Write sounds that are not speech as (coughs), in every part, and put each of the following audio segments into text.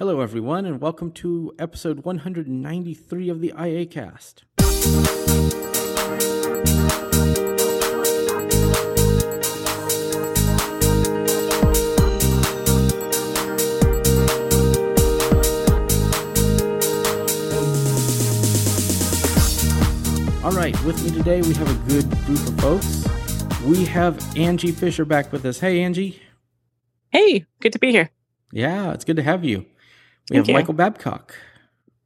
Hello, everyone, and welcome to episode 193 of the IA Cast. All right, with me today we have a good group of folks. We have Angie Fisher back with us. Hey, Angie. Hey, good to be here. Yeah, it's good to have you. We Thank have you. Michael Babcock.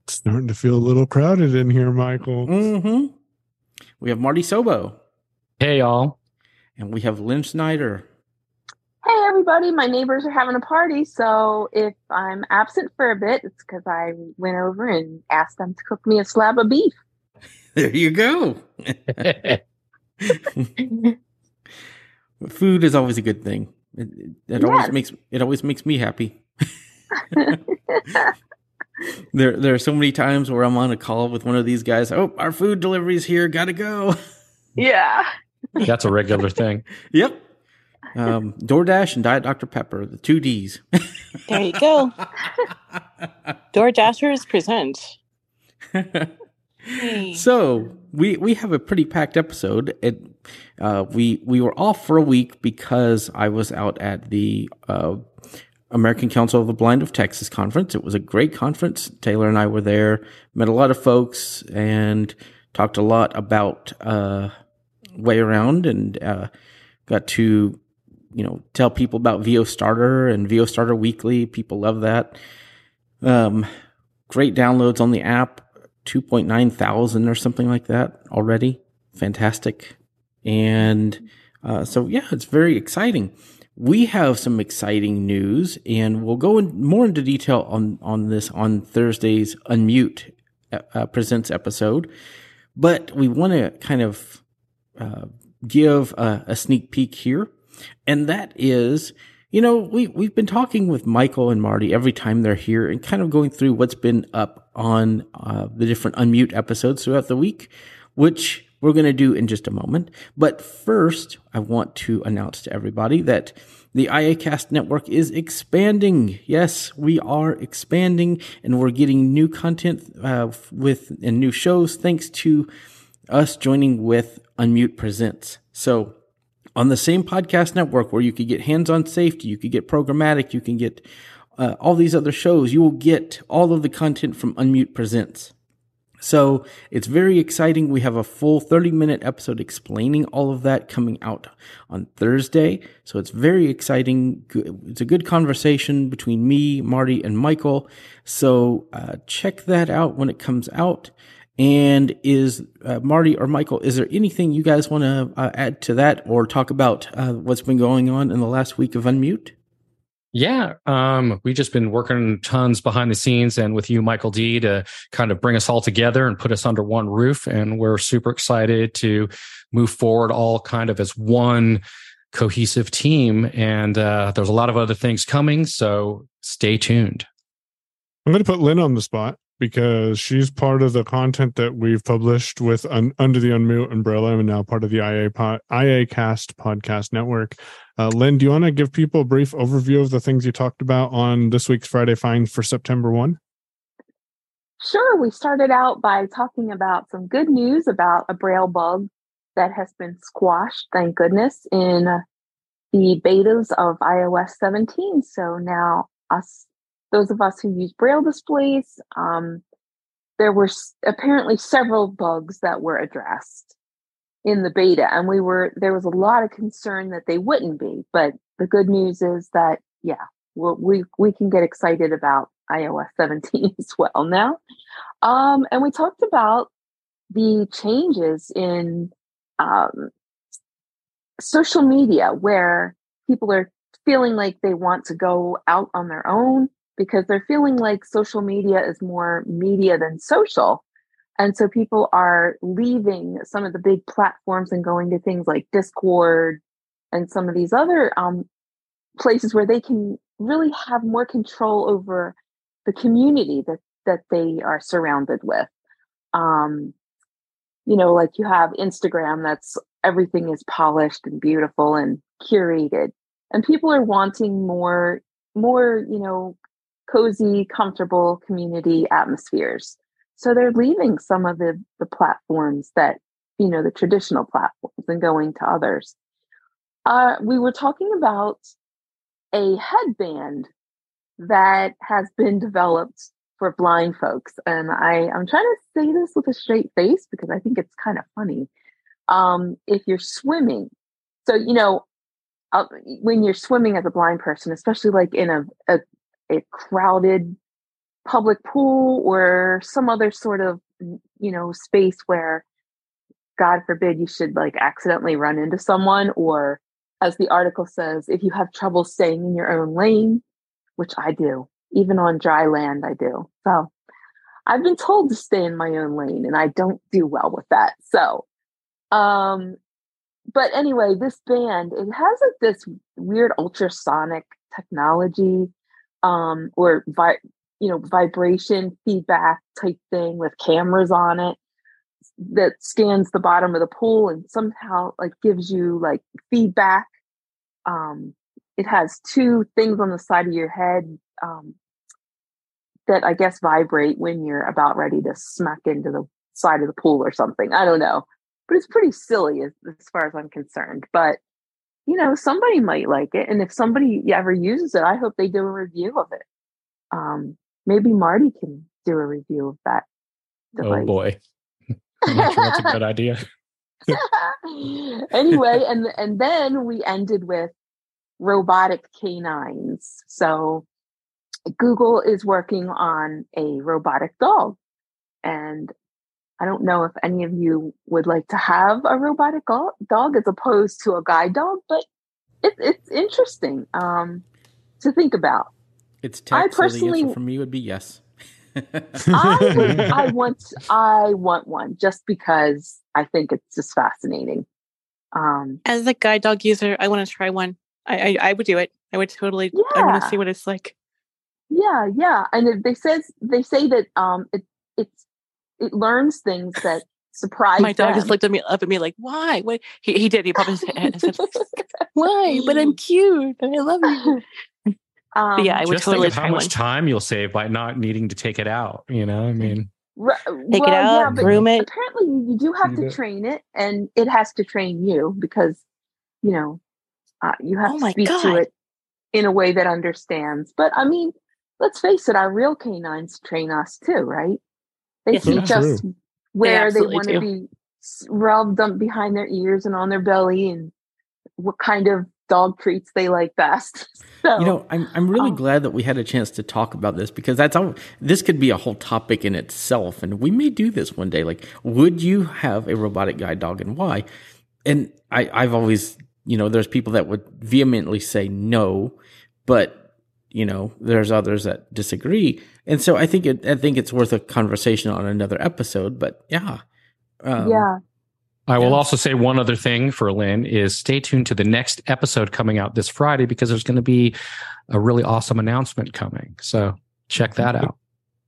Starting to feel a little crowded in here, Michael. Mm-hmm. We have Marty Sobo. Hey, y'all. And we have Lynn Shneider. Hey everybody, my neighbors are having a party, so if I'm absent for a bit, it's because I went over and asked them to cook me a slab of beef. (laughs) There you go. (laughs) (laughs) Food is always a good thing. It, it, it always makes it always makes me happy. (laughs) there there are so many times where I'm on a call with one of these guys. Oh, our food delivery's here. Gotta go. yeah. That's a regular thing. (laughs) yep. Um, DoorDash and Diet Dr Pepper, the two D's. (laughs) There you go. Door Dashers present. Hey. So we we have a pretty packed episode. It uh, we we were off for a week because I was out at the uh, American Council of the Blind of Texas conference. It was a great conference. Taylor and I were there, met a lot of folks, and talked a lot about uh, WayAround, and uh, got to you know tell people about VO Starter and VO Starter Weekly. People love that. Um, great downloads on the app. 2.9 thousand or something like that already. Fantastic. And uh, so, yeah, it's very exciting. We have some exciting news, and we'll go in more into detail on, on this on Thursday's Unmute uh, Presents episode. But we want to kind of uh, give a, a sneak peek here, and that is you know, we, we've been talking with Michael and Marty every time they're here and kind of going through what's been up on uh, the different unmute episodes throughout the week, which we're going to do in just a moment. But first, I want to announce to everybody that the IACast network is expanding. Yes, we are expanding and we're getting new content uh, with and new shows thanks to us joining with Unmute Presents. So, on the same podcast network where you could get hands on safety, you could get programmatic, you can get uh, all these other shows, you will get all of the content from Unmute Presents. So it's very exciting. We have a full 30 minute episode explaining all of that coming out on Thursday. So it's very exciting. It's a good conversation between me, Marty, and Michael. So uh, check that out when it comes out. And is uh, Marty or Michael, is there anything you guys want to uh, add to that or talk about uh, what's been going on in the last week of Unmute? Yeah, um, we've just been working tons behind the scenes and with you, Michael D, to kind of bring us all together and put us under one roof. And we're super excited to move forward all kind of as one cohesive team. And uh, there's a lot of other things coming. So stay tuned. I'm going to put Lynn on the spot because she's part of the content that we've published with un, under the Unmute umbrella and now part of the IA, IA Cast podcast network. Uh, Lynn, do you want to give people a brief overview of the things you talked about on this week's Friday Find for September 1? Sure, we started out by talking about some good news about a braille bug that has been squashed, thank goodness, in uh, the betas of iOS 17. So now us those of us who use braille displays, um, there were apparently several bugs that were addressed in the beta, and we were there was a lot of concern that they wouldn't be. But the good news is that yeah, we we, we can get excited about iOS (laughs) 17 as well now. Um, and we talked about the changes in um, social media where people are feeling like they want to go out on their own because they're feeling like social media is more media than social. And so people are leaving some of the big platforms and going to things like Discord and some of these other um, places where they can really have more control over the community that, that they are surrounded with. Um, you know, like you have Instagram that's everything is polished and beautiful and curated. And people are wanting more, more, you know, cozy, comfortable community atmospheres. So they're leaving some of the, the platforms that, you know, the traditional platforms and going to others. Uh, we were talking about a headband that has been developed for blind folks. And I, I'm trying to say this with a straight face because I think it's kind of funny. Um, if you're swimming, so, you know, uh, when you're swimming as a blind person, especially like in a, a, a crowded public pool or some other sort of, you know, space where God forbid you should like accidentally run into someone or as the article says, if you have trouble staying in your own lane, which I do, even on dry land, I do. So I've been told to stay in my own lane and I don't do well with that. So, um, but anyway, this band, it has like this weird ultrasonic technology, um, or vi- you know, vibration feedback type thing with cameras on it that scans the bottom of the pool and somehow like gives you like feedback. Um, it has two things on the side of your head um, that I guess vibrate when you're about ready to smack into the side of the pool or something. I don't know, but it's pretty silly as, as far as I'm concerned. But you know, somebody might like it, and if somebody ever uses it, I hope they do a review of it. Um, maybe Marty can do a review of that. Device. Oh boy, (laughs) I'm not sure that's a good idea. (laughs) anyway, and and then we ended with robotic canines. So Google is working on a robotic dog. And I don't know if any of you would like to have a robotic dog as opposed to a guide dog, but it, it's interesting um, to think about. It's tech, I personally, so the answer from me would be yes. I, would, (laughs) I want I want one just because I think it's just fascinating. Um, As a guide dog user, I want to try one. I, I, I would do it. I would totally. Yeah. I want to see what it's like. Yeah, yeah, and they says they say that um it it's it learns things that surprise. My dog them. just looked at me up at me like, "Why? What?" He he did. He popped his head and said, (laughs) (laughs) "Why? But I'm cute and I love you." Um, yeah, I would just totally think of how much one. time you'll save by not needing to take it out. You know, I mean, R- take well, it out, yeah, groom it. Apparently, you do have to train it, and it has to train you because you know uh, you have oh to speak God. to it in a way that understands. But I mean, let's face it, our real canines train us too, right? They yes, teach us true. where they, they want to be rubbed up behind their ears and on their belly and what kind of dog treats they like best. (laughs) So, you know, I'm I'm really um, glad that we had a chance to talk about this because that's all. This could be a whole topic in itself, and we may do this one day. Like, would you have a robotic guide dog, and why? And I I've always you know there's people that would vehemently say no, but you know, there's others that disagree. And so I think it, I think it's worth a conversation on another episode, but yeah. Um, yeah. I will also say one other thing for Lynn is stay tuned to the next episode coming out this Friday because there's going to be a really awesome announcement coming. So check that out.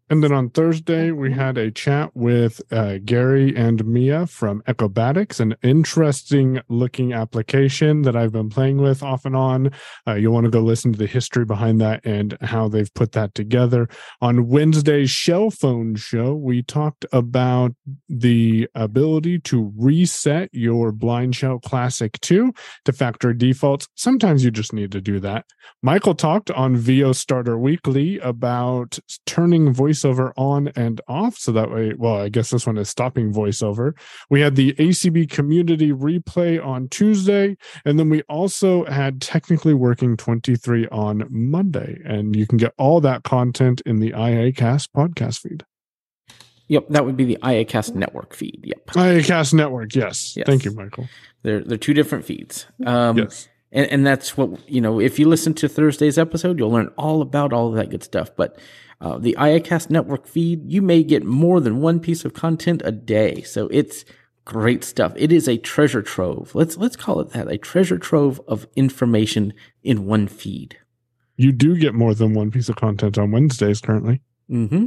And then on Thursday, we had a chat with uh, Gary and Mia from Echobatics, an interesting looking application that I've been playing with off and on. Uh, you'll want to go listen to the history behind that and how they've put that together. On Wednesday's Shell Phone Show, we talked about the ability to reset your Blind Shell Classic 2 to factory defaults. Sometimes you just need to do that. Michael talked on VO Starter Weekly about turning voice voiceover on and off. So that way, well, I guess this one is stopping voiceover. We had the ACB community replay on Tuesday. And then we also had technically working 23 on Monday. And you can get all that content in the IACast podcast feed. Yep, that would be the IACast network feed. Yep. IACast network, yes. yes. Thank you, Michael. They're they're two different feeds. Um, yes. And, and that's what you know. If you listen to Thursday's episode, you'll learn all about all of that good stuff. But uh, the IACast network feed, you may get more than one piece of content a day. So it's great stuff. It is a treasure trove. Let's let's call it that, a treasure trove of information in one feed. You do get more than one piece of content on Wednesdays currently. Mm-hmm.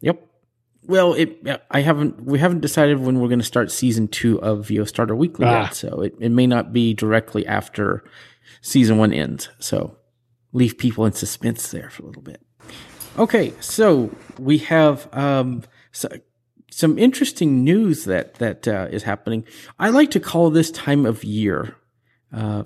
Yep. Well, it I haven't we haven't decided when we're going to start season two of VO Starter Weekly ah. yet, so it, it may not be directly after season one ends. So leave people in suspense there for a little bit. Okay, so we have um, so, some interesting news that that uh, is happening. I like to call this time of year uh,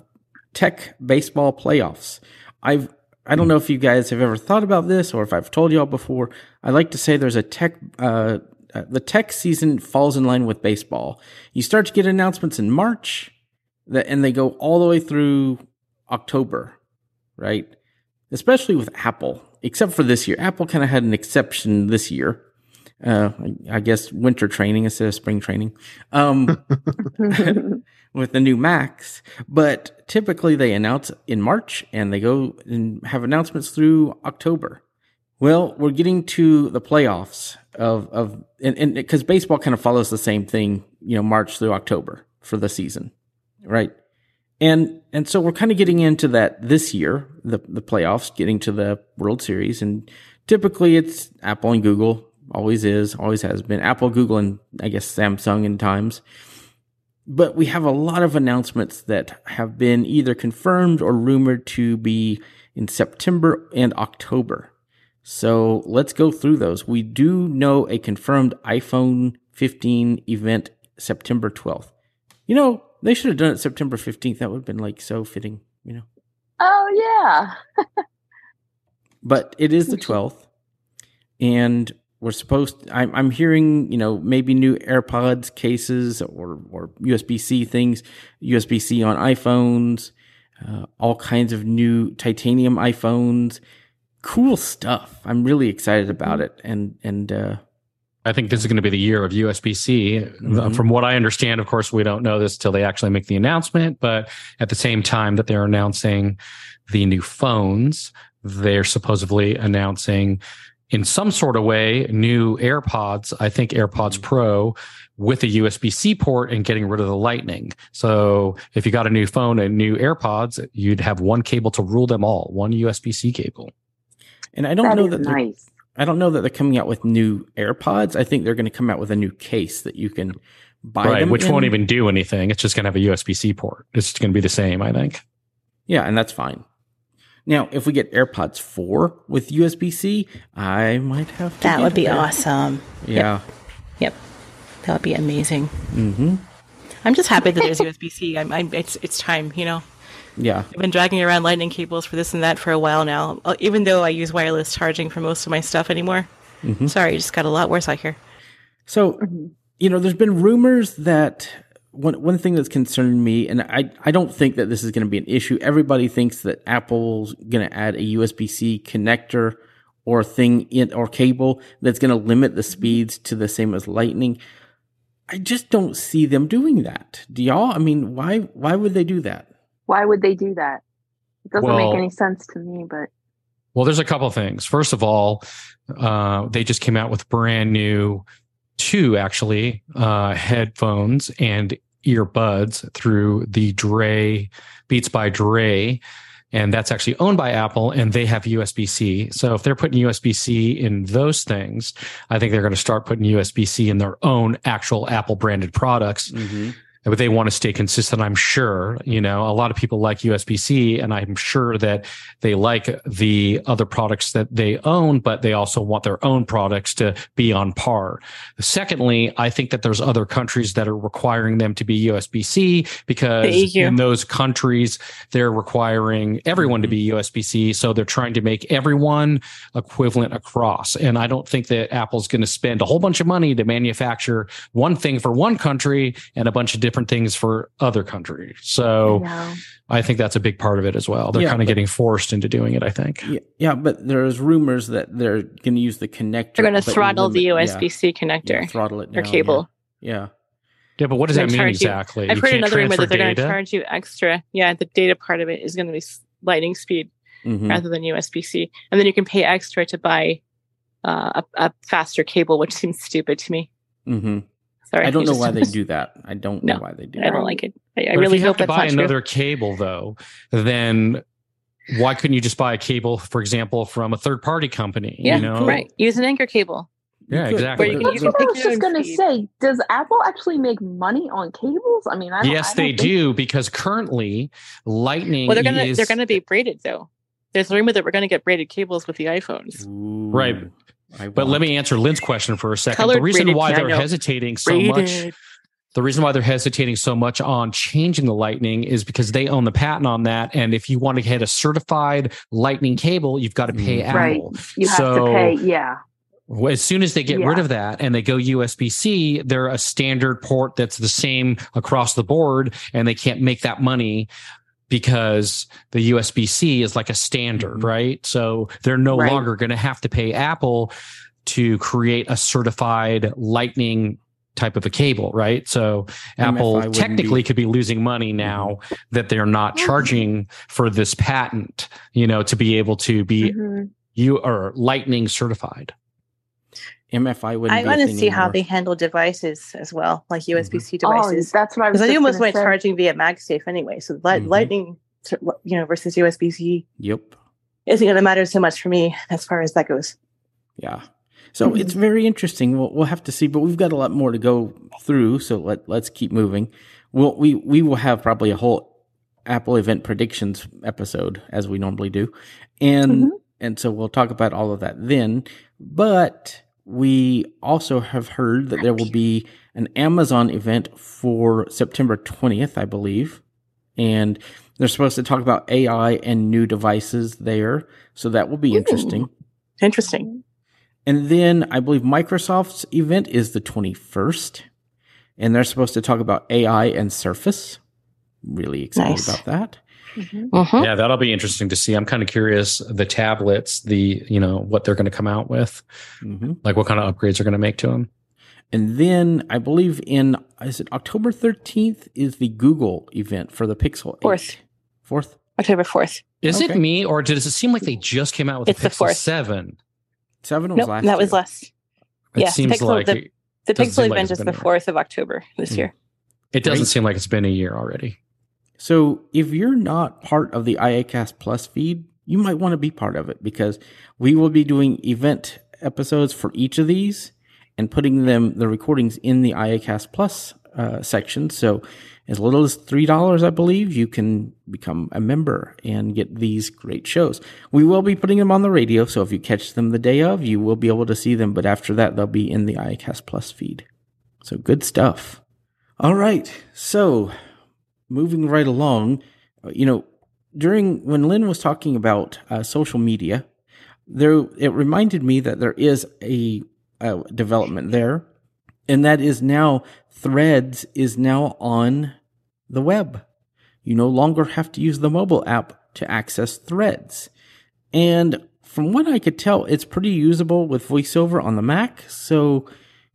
Tech Baseball Playoffs. I've I don't know if you guys have ever thought about this or if I've told y'all before. I like to say there's a tech. Uh, uh, the tech season falls in line with baseball. You start to get announcements in March, that and they go all the way through October, right? Especially with Apple, except for this year. Apple kind of had an exception this year. Uh, I guess winter training instead of spring training. Um, (laughs) with the new Macs, but typically they announce in March and they go and have announcements through October. Well, we're getting to the playoffs of, of, and because baseball kind of follows the same thing, you know, March through October for the season, right? And, and so we're kind of getting into that this year, the, the playoffs, getting to the World Series. And typically it's Apple and Google, always is, always has been Apple, Google, and I guess Samsung in times. But we have a lot of announcements that have been either confirmed or rumored to be in September and October. So let's go through those. We do know a confirmed iPhone 15 event September 12th. You know, they should have done it September 15th. That would have been like so fitting, you know. Oh, yeah. (laughs) but it is the 12th. And we're supposed to, I'm, I'm hearing, you know, maybe new AirPods cases or, or USB C things, USB C on iPhones, uh, all kinds of new titanium iPhones. Cool stuff. I'm really excited about it. And, and, uh, I think this is going to be the year of USB C. Mm-hmm. From what I understand, of course, we don't know this till they actually make the announcement, but at the same time that they're announcing the new phones, they're supposedly announcing in some sort of way new AirPods, I think AirPods mm-hmm. Pro with a USB C port and getting rid of the lightning. So if you got a new phone and new AirPods, you'd have one cable to rule them all, one USB C cable. And I don't that know that nice. I don't know that they're coming out with new AirPods. I think they're going to come out with a new case that you can buy. Right, which in. won't even do anything. It's just going to have a USB C port. It's going to be the same, I think. Yeah, and that's fine. Now, if we get AirPods 4 with USB C, I might have to. That would be there. awesome. Yeah. Yep. yep. That would be amazing. Mm-hmm. I'm just happy that there's USB C. I'm, I'm, it's, it's time, you know? Yeah. I've been dragging around lightning cables for this and that for a while now, uh, even though I use wireless charging for most of my stuff anymore. Mm-hmm. Sorry, it just got a lot worse out here. So, mm-hmm. you know, there's been rumors that one one thing that's concerned me, and I I don't think that this is going to be an issue. Everybody thinks that Apple's going to add a USB C connector or thing in or cable that's going to limit the speeds to the same as Lightning. I just don't see them doing that. Do y'all? I mean, why why would they do that? Why would they do that? It doesn't well, make any sense to me, but well, there's a couple things. First of all, uh, they just came out with brand new two actually uh, headphones and earbuds through the Dre Beats by Dre. And that's actually owned by Apple and they have USB C. So if they're putting USB C in those things, I think they're going to start putting USB C in their own actual Apple branded products. Mm-hmm but they want to stay consistent. I'm sure, you know, a lot of people like USB C and I'm sure that they like the other products that they own, but they also want their own products to be on par. Secondly, I think that there's other countries that are requiring them to be USB C because in those countries, they're requiring everyone to be USB C. So they're trying to make everyone equivalent across. And I don't think that Apple's going to spend a whole bunch of money to manufacture one thing for one country and a bunch of different different things for other countries. So yeah. I think that's a big part of it as well. They're yeah, kind of getting forced into doing it, I think. Yeah, yeah but there's rumors that they're going to use the connector. They're going to throttle limit, the USB C connector. throttle it down, or cable. Yeah. Yeah, but what does that mean exactly? You, I've heard another rumor that they're going to charge you extra. Yeah, the data part of it is going to be lightning speed mm-hmm. rather than USB C, and then you can pay extra to buy uh, a, a, faster cable, which seems stupid to me. Mm-hmm. Sorry, I don't know why they (laughs) do that. I don't no, know why they do. That. I don't like it. I, I really if you hope have to buy another true. cable though. Then why couldn't you just buy a cable, for example, from a third party company? Yeah, you know? right. Use an Anker cable. Yeah, exactly. Can, That's what I was just going to say. Does Apple actually make money on cables? I mean, I yes, I they do because currently Lightning. Well, they're going to they're going to be braided though. there's a rumor that we're going to get braided cables with the iPhones. Ooh, right. But let me answer Lynn's question for a second. Colored the reason why they're hesitating so braided. much the reason why they're hesitating so much on changing the lightning is because they own the patent on that and if you want to get a certified lightning cable you've got to pay mm. apple right you have to pay yeah as soon as they get yeah. rid of that and they go USB-C, they're a standard port that's the same across the board, and they can't make that money because the USB-C is like a standard, mm-hmm. right? So they're no right. longer going to have to pay Apple to create a certified Lightning type of a cable, right? So Apple technically be. could be losing money now mm-hmm. that they're not charging for this patent, you know, to be able to be mm-hmm. you or Lightning certified. MFI would I want to see how they handle devices as well, like USB C mm-hmm. devices. Oh, that's what I was. Because I almost went say. charging via MagSafe anyway. So mm-hmm. Lightning, you know, versus USB C. Yep. Isn't going to matter so much for me as far as that goes. Yeah. So mm-hmm. it's very interesting. We'll, we'll have to see, but we've got a lot more to go through. So let, let's keep moving. We'll, we, we will have probably a whole Apple event predictions episode as we normally do. And, mm-hmm. and so we'll talk about all of that then. But we also have heard that there will be an Amazon event for September 20th, I believe. And they're supposed to talk about AI and new devices there. So that will be interesting. Interesting. And then I believe Microsoft's event is the 21st, and they're supposed to talk about AI and Surface. Really excited nice. about that. Mm-hmm. Uh-huh. Yeah, that'll be interesting to see. I'm kind of curious the tablets, the you know what they're going to come out with, mm-hmm. like what kind of upgrades are going to make to them. And then I believe in is it October 13th is the Google event for the Pixel 8. Fourth, fourth, October 4th. Is okay. it me or does it seem like they just came out with it's the Pixel the 7? Seven was nope, last. That was less. It yeah, seems Pixel, like the, the Pixel event like is the fourth of October this mm. year. It doesn't seem like it's been a year already. So if you're not part of the IACast Plus feed, you might want to be part of it because we will be doing event episodes for each of these and putting them the recordings in the IACast Plus uh, section. So as little as $3, I believe, you can become a member and get these great shows. We will be putting them on the radio, so if you catch them the day of, you will be able to see them, but after that, they'll be in the IACast Plus feed. So good stuff. All right. So moving right along, you know, during when Lynn was talking about uh, social media, there it reminded me that there is a, a development there and that is now Threads is now on the web. You no longer have to use the mobile app to access Threads. And from what I could tell, it's pretty usable with VoiceOver on the Mac. So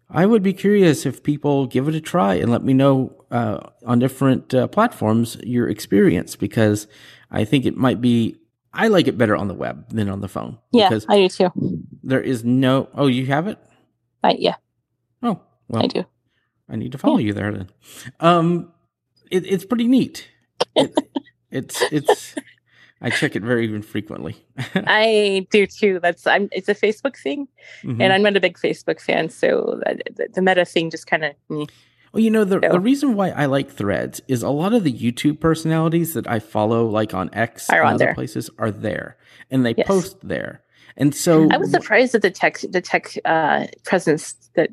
I would be curious if people give it a try and let me know uh, on different uh, platforms your experience because I think it might be. I like it better on the web than on the phone. Yeah, I do too. There is no. Oh, you have it? Uh, yeah. Oh, well, I do. I need to follow yeah. you there then. Um, it, it's pretty neat. It, (laughs) it's it's. I check it very infrequently. (laughs) I do too. That's I'm. It's a Facebook thing, mm-hmm. and I'm not a big Facebook fan, so the, the Meta thing just kind of. Well, you know the so. the reason why I like Threads is a lot of the YouTube personalities that I follow, like on X are and other there. places, are there, and they yes. post there. And so I was surprised at the tech the tech uh, presence that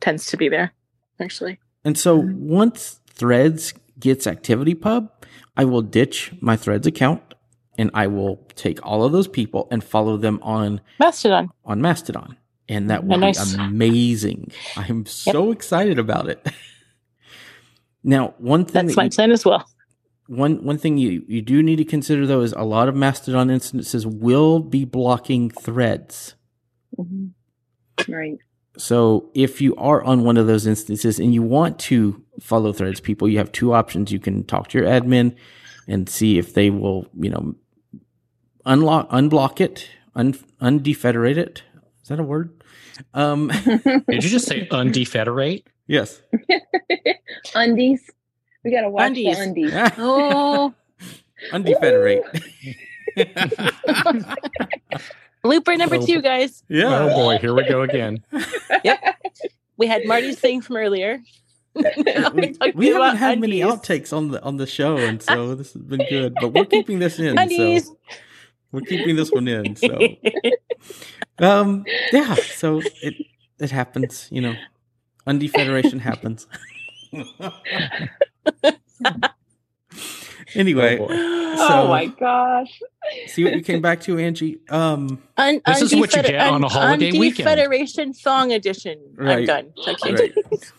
tends to be there, actually. And so once Threads gets ActivityPub, I will ditch my Threads account and I will take all of those people and follow them on Mastodon. On Mastodon. And that will be amazing. I'm so yep. excited about it. (laughs) now, one thing That's that my you, plan as well. One one thing you, you do need to consider though is a lot of Mastodon instances will be blocking threads. Mm-hmm. Right. So if you are on one of those instances and you want to follow threads people, you have two options. You can talk to your admin and see if they will, you know, unlock, unblock it, un, undefederate it. Is that a word? Um, (laughs) Did you just say undefederate? Yes. (laughs) undies. We gotta watch undies. the undies. (laughs) oh, undefederate. Blooper number oh, two, guys. Yeah. Oh boy, here we go again. yep. We had Marty's thing from earlier. (laughs) we, we haven't had many outtakes on the on the show, and so (laughs) this has been good. But we're keeping this in. So we're keeping this one in. So, (laughs) um, yeah. So it it happens. You know, Undie Federation happens. anyway, oh, so, oh my gosh! see what you came back to, Angie. Um, un- this is what you get on a holiday weekend. Federation Song Edition. Right. I'm done. Okay. Right.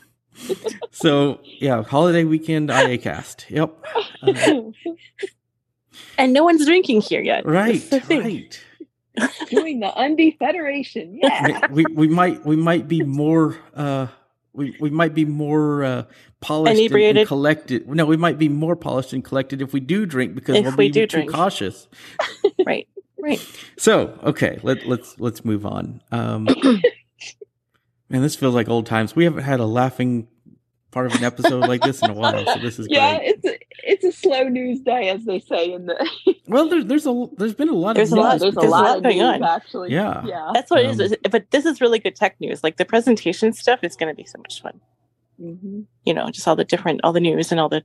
So yeah, holiday weekend IA cast. Yep. Uh, (laughs) and no one's drinking here yet. Right. Right. Doing the undie federation. Yeah. We we might we might be more uh we, we might be more uh, polished and, and, collected. No, we might be more polished and collected if we do drink because if we'll we be too drink. cautious. (laughs) right. Right. So okay, let let's let's move on. Um, (clears throat) man, this feels like old times. We haven't had a laughing part of an episode like this in a while, so this is good. yeah. Great. It's a, it's a slow news day, as they say in the. (laughs) well, there, there's a there's been a lot there's of a lot, there's, there's a lot, going on actually. Yeah, yeah, that's what um, it is. But this is really good tech news. Like the presentation stuff is going to be so much fun. Mm-hmm. You know, just all the different, all the news and all the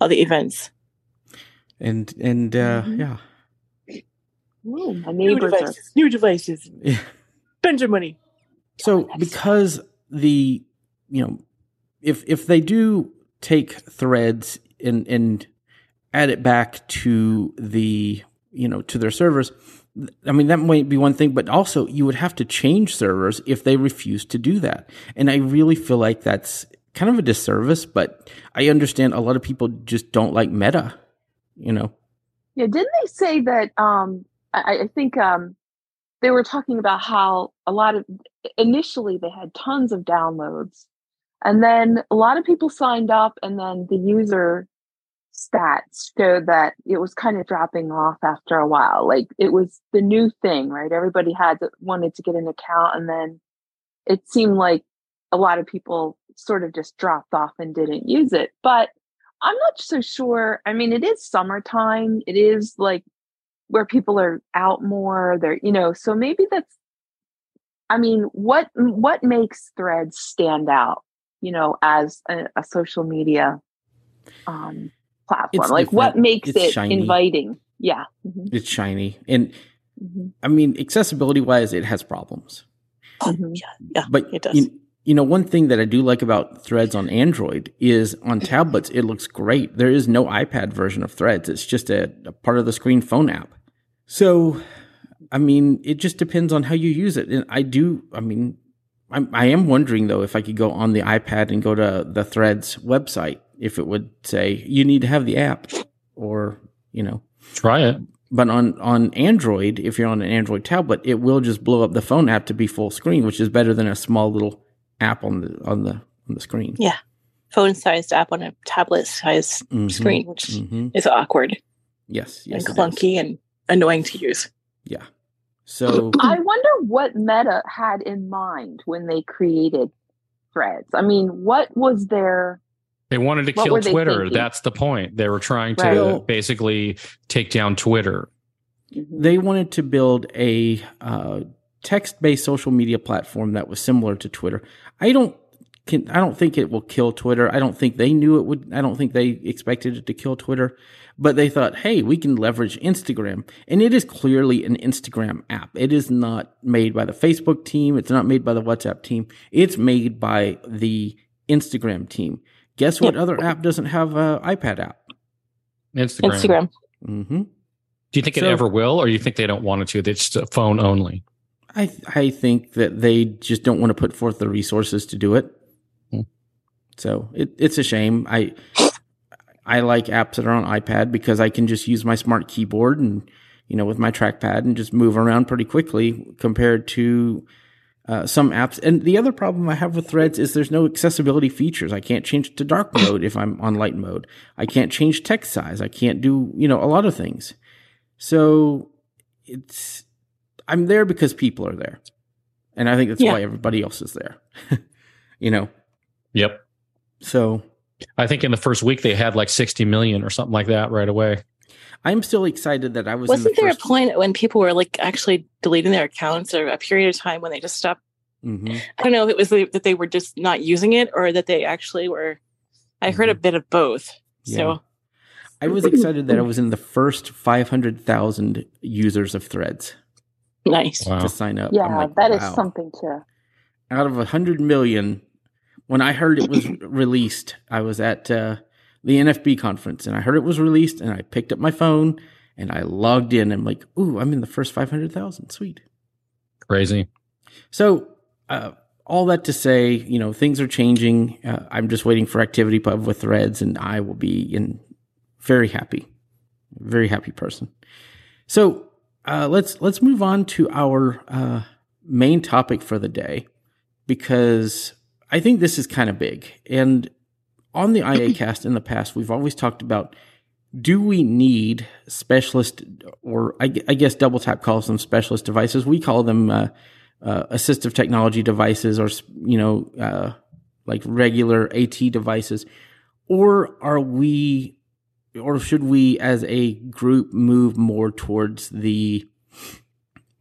all the events. And and uh mm-hmm. yeah. Ooh, new devices. Are... New devices. Yeah. Spend your money. So because the you know if if they do take threads and and add it back to the you know to their servers I mean, that might be one thing, but also you would have to change servers if they refuse to do that. And I really feel like that's kind of a disservice, but I understand a lot of people just don't like meta, you know? Yeah. Didn't they say that, um, I, I think, um, they were talking about how a lot of initially they had tons of downloads and then a lot of people signed up, and then the user stats showed that it was kind of dropping off after a while. Like it was the new thing, right? Everybody had to, wanted to get an account, and then it seemed like a lot of people sort of just dropped off and didn't use it. But I'm not so sure. I mean, it is summertime. It is like where people are out more. They're, you know, so maybe that's I mean, what what makes threads stand out? you know, as a, a social media um, platform? It's like, different. what makes it's it shiny. inviting? Yeah, mm-hmm. it's shiny, and mm-hmm. I mean, accessibility wise, it has problems. Mm-hmm. Yeah, yeah, but it does. You, you know, one thing that I do like about Threads on Android is on tablets, it looks great. There is no iPad version of Threads. It's just a, a part of the screen phone app. So, I mean, it just depends on how you use it. And I do, I mean, I'm, I am wondering though if I could go on the iPad and go to the Threads website if it would say you need to have the app or you know try it. But on on Android, if you're on an Android tablet, it will just blow up the phone app to be full screen, which is better than a small little app on the on the on the screen. Yeah, phone sized app on a tablet sized mm-hmm. screen, which mm-hmm. is awkward. Yes, yes, and clunky and annoying to use. Yeah. So I wonder what Meta had in mind when they created Threads. I mean, what was their they wanted to kill Twitter. That's the point. They were trying to right. basically take down Twitter. Mm-hmm. They wanted to build a uh, text-based social media platform that was similar to Twitter. I don't can, I don't think it will kill Twitter. I don't think they knew it would. I don't think they expected it to kill Twitter but they thought, hey, we can leverage Instagram. And it is clearly an Instagram app. It is not made by the Facebook team. It's not made by the WhatsApp team. It's made by the Instagram team. Guess what other app doesn't have an iPad app? Instagram. Instagram. Mm-hmm. Do you think so, it ever will, or you think they don't want it to? It's just a phone only. I I think that they just don't want to put forth the resources to do it. So it, it's a shame. I I like apps that are on iPad because I can just use my smart keyboard and, you know, with my trackpad and just move around pretty quickly compared to uh, some apps. And the other problem I have with Threads is there's no accessibility features. I can't change it to dark (coughs) mode if I'm on light mode. I can't change text size. I can't do, you know, a lot of things. So it's, I'm there because people are there. And I think that's yeah. why everybody else is there. (laughs) you know? Yep. So I think in the first week they had like 60 million or something like that right away. I'm still excited that I was. Wasn't the there a point when people were like actually deleting their accounts or a period of time when they just stopped? Mm-hmm. I don't know if it was that they were just not using it or that they actually were. I heard mm-hmm. a bit of both. Yeah. So I was excited that I was in the first 500,000 users of Threads. Nice. Wow. To sign up. Yeah, like, that wow. is something to. Out of 100 million, when I heard it was (clears throat) released, I was at uh, the NFB conference and I heard it was released and I picked up my phone and I logged in. And I'm like, ooh, I'm in the first 500,000. Sweet. Crazy. So, uh, all that to say, you know, things are changing. Uh, I'm just waiting for ActivityPub with threads, and I will be in very happy, very happy person. So uh, let's let's move on to our uh, main topic for the day because I think this is kind of big. And on the IA (clears throat) cast in the past, we've always talked about do we need specialist or I, I guess double tap calls them specialist devices. We call them uh, uh, assistive technology devices or, you know, uh, like regular AT devices? Or are we, or should we as a group move more towards the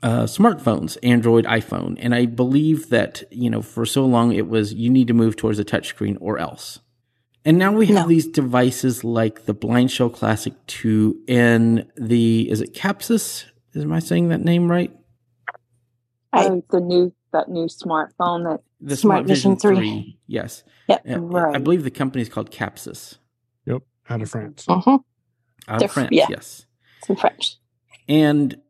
uh, smartphones, Android, iPhone? And I believe that, you know, for so long it was you need to move towards a touchscreen or else. And now we have no. these devices like the Blind Shell Classic 2 and the, is it Kapsys? Am I saying that name right? Oh, the new that new smartphone that the Smart, Vision, Vision 3. 3. Yes. Yep. Uh, right. I believe the company is called Kapsys. Yep. Out of France. Uh-huh. Out They're, of France, yeah. yes. It's in French. And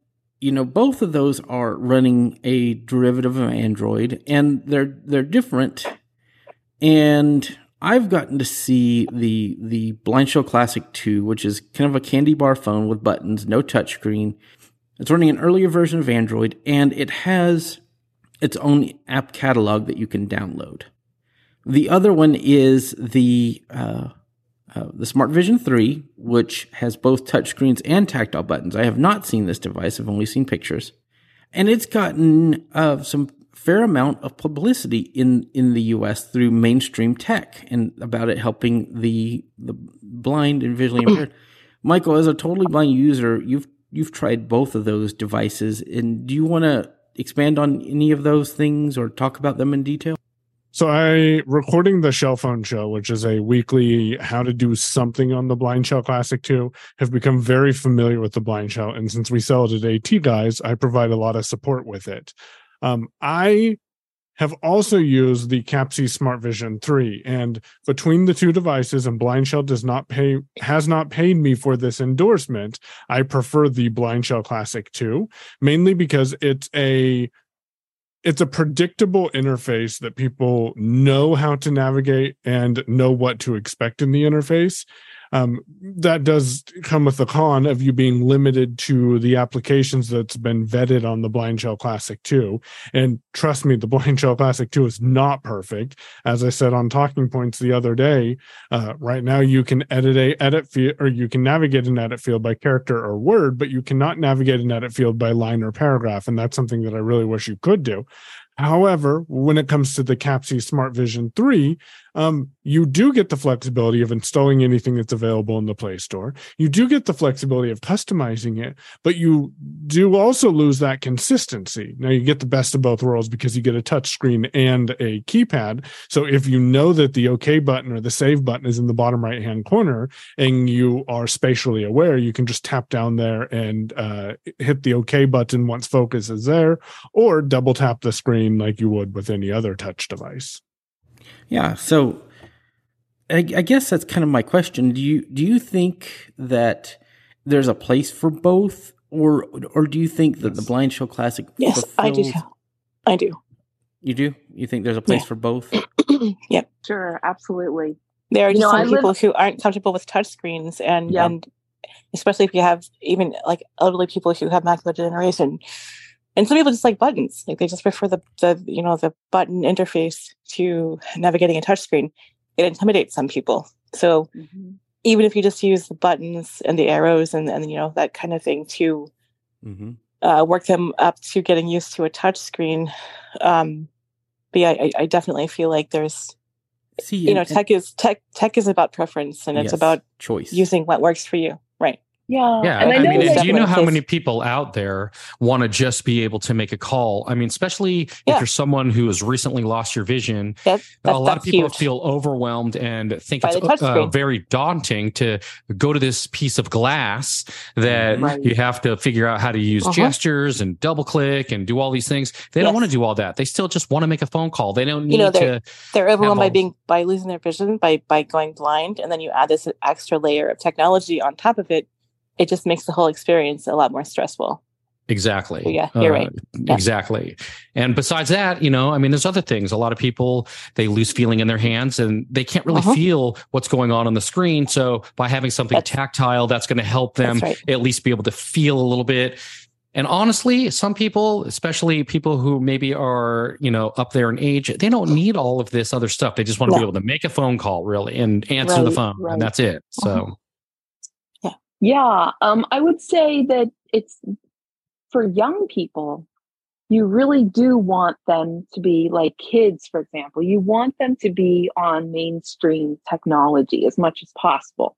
you know, both of those are running a derivative of Android and they're they're different. And I've gotten to see the the Blind Shell Classic 2, which is kind of a candy bar phone with buttons, no touchscreen. It's running an earlier version of Android and it has its own app catalog that you can download. The other one is the uh, uh, the Smart Vision 3, which has both touchscreens and tactile buttons. I have not seen this device; I've only seen pictures, and it's gotten uh, some fair amount of publicity in in the U.S. through mainstream tech and about it helping the the blind and visually impaired. (clears throat) Michael, as a totally blind user, you've you've tried both of those devices, and do you want to expand on any of those things or talk about them in detail? So I recording the Shell Phone Show, which is a weekly how to do something on the Blind Shell Classic 2, have become very familiar with the Blind Shell. And since we sell it at AT guys, I provide a lot of support with it. Um, I have also used the Capsy Smart Vision 3 and between the two devices and Blind Shell does not pay has not paid me for this endorsement. I prefer the Blind Shell Classic 2 mainly because it's a it's a predictable interface that people know how to navigate and know what to expect in the interface um, that does come with the con of you being limited to the applications that's been vetted on the Blind Shell Classic 2. And trust me, the (laughs) Blind Shell Classic 2 is not perfect. As I said on Talking Points the other day, uh, right now you can edit a edit field or you can navigate an edit field by character or word, but you cannot navigate an edit field by line or paragraph. And that's something that I really wish you could do. However, when it comes to the Capsy Smart Vision 3, um, you do get the flexibility of installing anything that's available in the Play Store. You do get the flexibility of customizing it, but you do also lose that consistency. Now you get the best of both worlds because you get a touch screen and a keypad. So if you know that the OK button or the save button is in the bottom right hand corner and you are spatially aware, you can just tap down there and uh, hit the OK button once focus is there, or double tap the screen like you would with any other touch device. Yeah. So I, I, guess that's kind of my question. Do you do you think that there's a place for both, or or do you think that yes. the Blind Shell Classic? Yes, I do. I do. You do? You think there's a place yeah. for both? (clears throat) yep. Sure. Absolutely. There are just you know, some I people live... who aren't comfortable with touchscreens, and yep. and especially if you have even like elderly people who have macular degeneration and some people just like buttons. Like they just prefer the the you know the button interface to navigating a touchscreen it intimidates some people. So mm-hmm. even if you just use the buttons and the arrows and and you know that kind of thing to mm-hmm. uh, work them up to getting used to a touchscreen um but yeah I, I definitely feel like there's See, you know tech is tech tech is about preference and it's yes, about choice. using what works for you. right Yeah. Yeah. And I, I mean, do you know how many people out there want to just be able to make a call? I mean, especially yeah. if you're someone who has recently lost your vision, that, that, a lot of people huge. feel overwhelmed and think By it's uh, very daunting to go to this piece of glass that right. you have to figure out how to use uh-huh. gestures and double click and do all these things. They yes. don't want to do all that. They still just want to make a phone call. They don't need you know, they're, to. They're overwhelmed by being, by losing their vision, by, by going blind. And then you add this extra layer of technology on top of it it just makes the whole experience a lot more stressful. Exactly. So yeah, you're uh, right. Yeah. Exactly. And besides that, you know, I mean, there's other things. A lot of people they lose feeling in their hands and they can't really uh-huh. feel what's going on on the screen. So by having something that's, tactile, that's going to help them right. at least be able to feel a little bit. And honestly, some people, especially people who maybe are, you know, up there in age, they don't need all of this other stuff. They just want to yeah. be able to make a phone call really and answer right, the phone right. and that's it. So uh-huh. Yeah, um, I would say that it's for young people, you really do want them to be like kids, for example. You want them to be on mainstream technology as much as possible.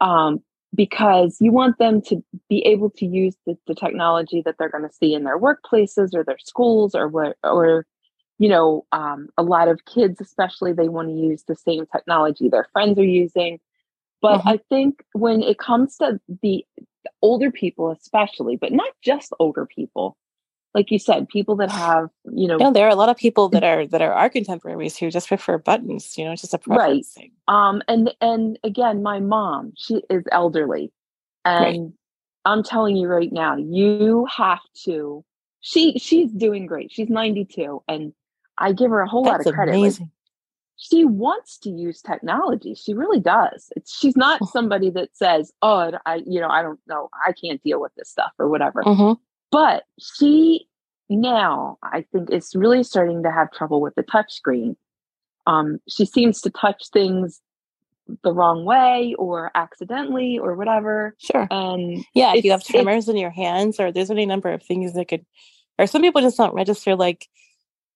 Um, because you want them to be able to use the, the technology that they're going to see in their workplaces or their schools or where, or you know um, a lot of kids especially they want to use the same technology their friends are using but mm-hmm. I think when it comes to the older people, especially, but not just older people, like you said, people that have, you know, know, there are a lot of people that are that are our contemporaries who just prefer buttons. You know, it's just a preference right. Thing. Um, and and again, my mom, she is elderly, and right. I'm telling you right now, you have to. She she's doing great. She's 92, and I give her a whole That's lot of credit. Amazing she wants to use technology. She really does. It's, she's not oh. somebody that says, "Oh, I, you know, I don't know, I can't deal with this stuff" or whatever. Mm-hmm. But she now, I think, is really starting to have trouble with the touch screen. Um, she seems to touch things the wrong way or accidentally or whatever. Sure. And yeah, if you have tremors in your hands, or there's any number of things that could, or some people just don't register like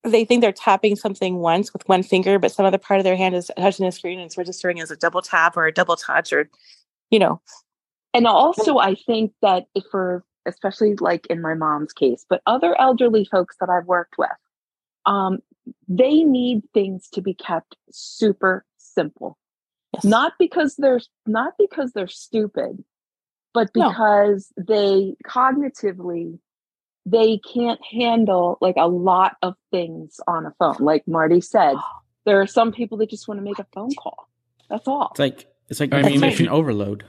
they think they're tapping something once with one finger, but some other part of their hand is touching the screen and it's registering as a double tap or a double touch or, you know. And also, I think that if for, especially like in my mom's case, but other elderly folks that I've worked with, um, they need things to be kept super simple. Yes. Not because they're not because they're stupid, but because no. they cognitively they can't handle like a lot of things on a phone. Like Marty said, (gasps) there are some people that just want to make a phone call. That's all. It's like it's like I mean, if you overload.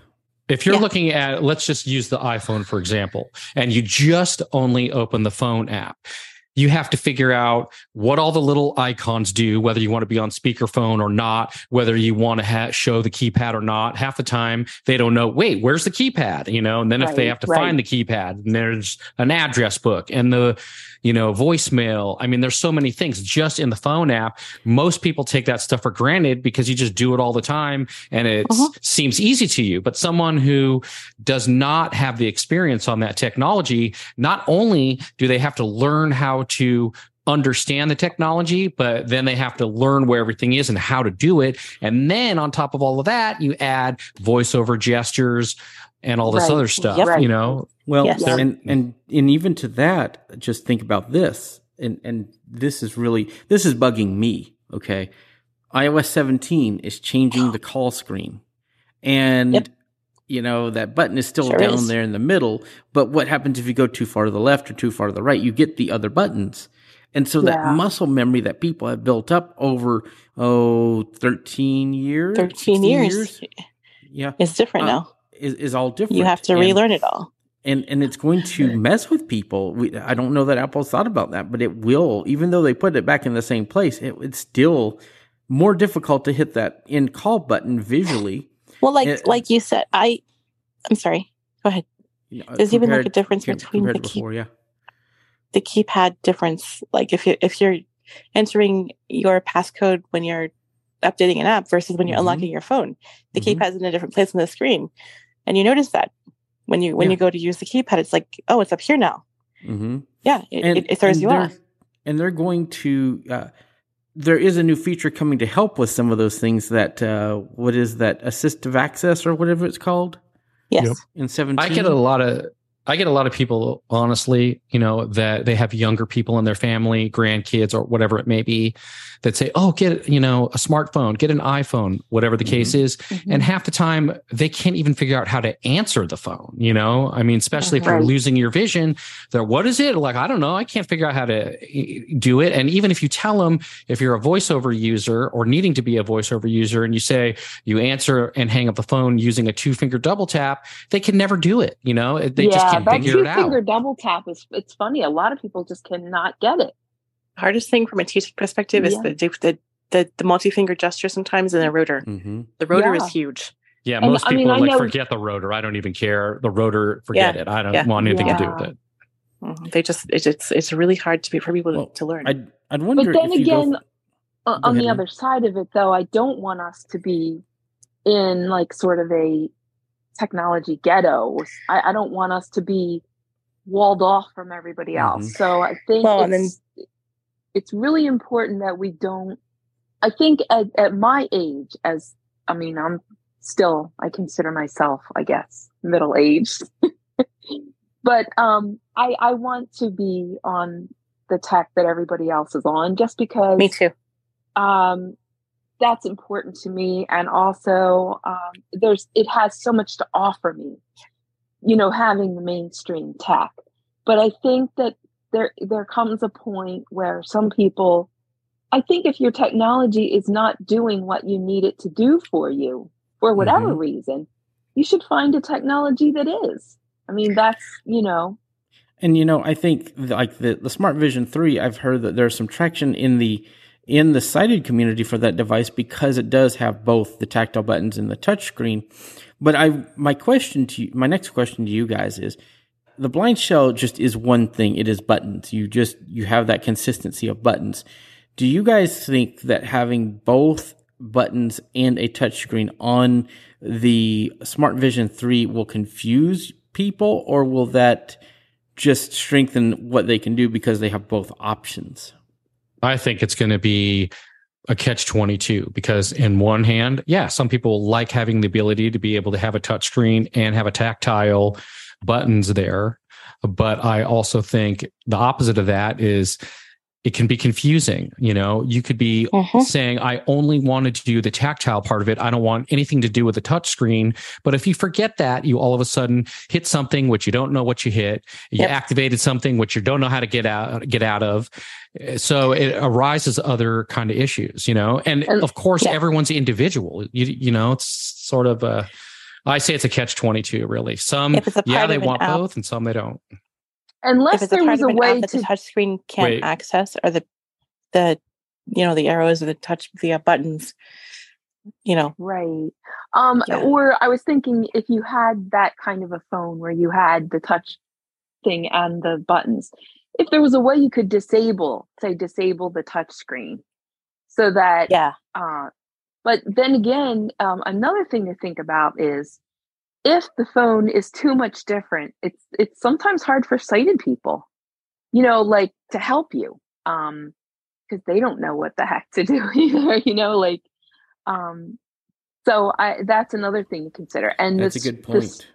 If you're yeah. looking at, let's just use the iPhone for example, and you just only open the phone app you have to figure out what all the little icons do, whether you want to be on speakerphone or not, whether you want to ha- show the keypad or not. Half the time they don't know, wait, where's the keypad? You know, and then right, if they have to right. find the keypad and there's an address book and the, you know, voicemail. I mean, there's so many things just in the phone app. Most people take that stuff for granted because you just do it all the time and it uh-huh. seems easy to you. But someone who does not have the experience on that technology, not only do they have to learn how to understand the technology, but then they have to learn where everything is and how to do it. And then on top of all of that, you add voiceover gestures and all this right. other stuff, yep. you know? Well, yes. and, and, and even to that, just think about this. And, and this is really, this is bugging me. Okay. iOS 17 is changing the call screen and yep. you know, that button is still sure down is. there in the middle. But what happens if you go too far to the left or too far to the right? You get the other buttons. And so yeah. that muscle memory that people have built up over, oh, 13 years, 13 years. years. Yeah. It's different uh, now. Is, is all different. You have to and, relearn it all and and it's going to mess with people. We, I don't know that Apple's thought about that, but it will. Even though they put it back in the same place, it, it's still more difficult to hit that in call button visually. Well, like it, like you said, I I'm sorry. Go ahead. Know, There's even like a difference between the key, before, yeah. the keypad difference. Like if you if you're entering your passcode when you're updating an app versus when you're mm-hmm. unlocking your phone, the mm-hmm. keypad's in a different place on the screen, and you notice that when you when yeah. you go to use the keypad it's like oh it's up here now mm-hmm. yeah it, and, it, it throws you off and they're going to uh, there is a new feature coming to help with some of those things that uh, what is that assistive access or whatever it's called Yes. Yep. In 17. I get a lot of I get a lot of people, honestly, you know, that they have younger people in their family, grandkids, or whatever it may be, that say, "Oh, get you know a smartphone, get an iPhone, whatever the mm-hmm. case is," mm-hmm. and half the time they can't even figure out how to answer the phone. You know, I mean, especially if you're losing your vision, they're, "What is it?" Like, I don't know, I can't figure out how to do it. And even if you tell them, if you're a voiceover user or needing to be a voiceover user, and you say you answer and hang up the phone using a two finger double tap, they can never do it. You know, they yeah. just can't figure it out. Finger double tap is it's funny. A lot of people just cannot get it. Hardest thing from a teaching perspective yeah. is the, the the the multi finger gesture sometimes in the rotor. Mm-hmm. The rotor yeah. is huge. Yeah, and, most people I mean, like forget the rotor. I don't even care. The rotor, forget yeah. it. I don't want anything to do with it. Mm-hmm. They just it's it's, it's really hard to be for people well, to learn. I'd, I'd wonder. But then again, go, on the other side of it, though, I don't want us to be in like sort of a technology ghetto. I, I don't want us to be walled off from everybody else. Mm-hmm. So I think well, it's, then, it's really important that we don't. I think at, at my age, as I mean, I'm still, I consider myself, I guess, middle aged. (laughs) but um, I, I want to be on the tech that everybody else is on just because. Me too. Um, that's important to me. And also, um, there's, it has so much to offer me you know, having the mainstream tech. But I think that there there comes a point where some people I think if your technology is not doing what you need it to do for you for whatever mm-hmm. reason, you should find a technology that is. I mean, that's, you know, and you know, I think like the the Smart Vision 3, I've heard that there's some traction in the in the sighted community for that device because it does have both the tactile buttons and the touchscreen. But I, my question to you, my next question to you guys is, the blind shell just is one thing. It is buttons. You just, you have that consistency of buttons. Do you guys think that having both buttons and a touchscreen on the Smart Vision 3 will confuse people or will that just strengthen what they can do because they have both options? I think it's going to be a catch 22 because in one hand, yeah, some people like having the ability to be able to have a touchscreen and have a tactile buttons there. But I also think the opposite of that is it can be confusing. You know, you could be uh-huh. saying, I only wanted to do the tactile part of it. I don't want anything to do with the touch screen. But if you forget that, you all of a sudden hit something which you don't know what you hit. You yep. activated something which you don't know how to get out, get out of. So it arises other kind of issues, you know, and, and of course, yeah. everyone's individual. You, you know, it's sort of a, I say it's a catch 22, really. Some, yeah, they want app, both and some they don't unless there was a way that the touchscreen can't Wait. access or the the you know the arrows or the touch the uh, buttons you know right um yeah. or i was thinking if you had that kind of a phone where you had the touch thing and the buttons if there was a way you could disable say disable the touch screen so that yeah uh but then again um, another thing to think about is if the phone is too much different, it's it's sometimes hard for sighted people, you know, like to help you, um, because they don't know what the heck to do (laughs) either, you know, like, um, so I that's another thing to consider. And that's a good point.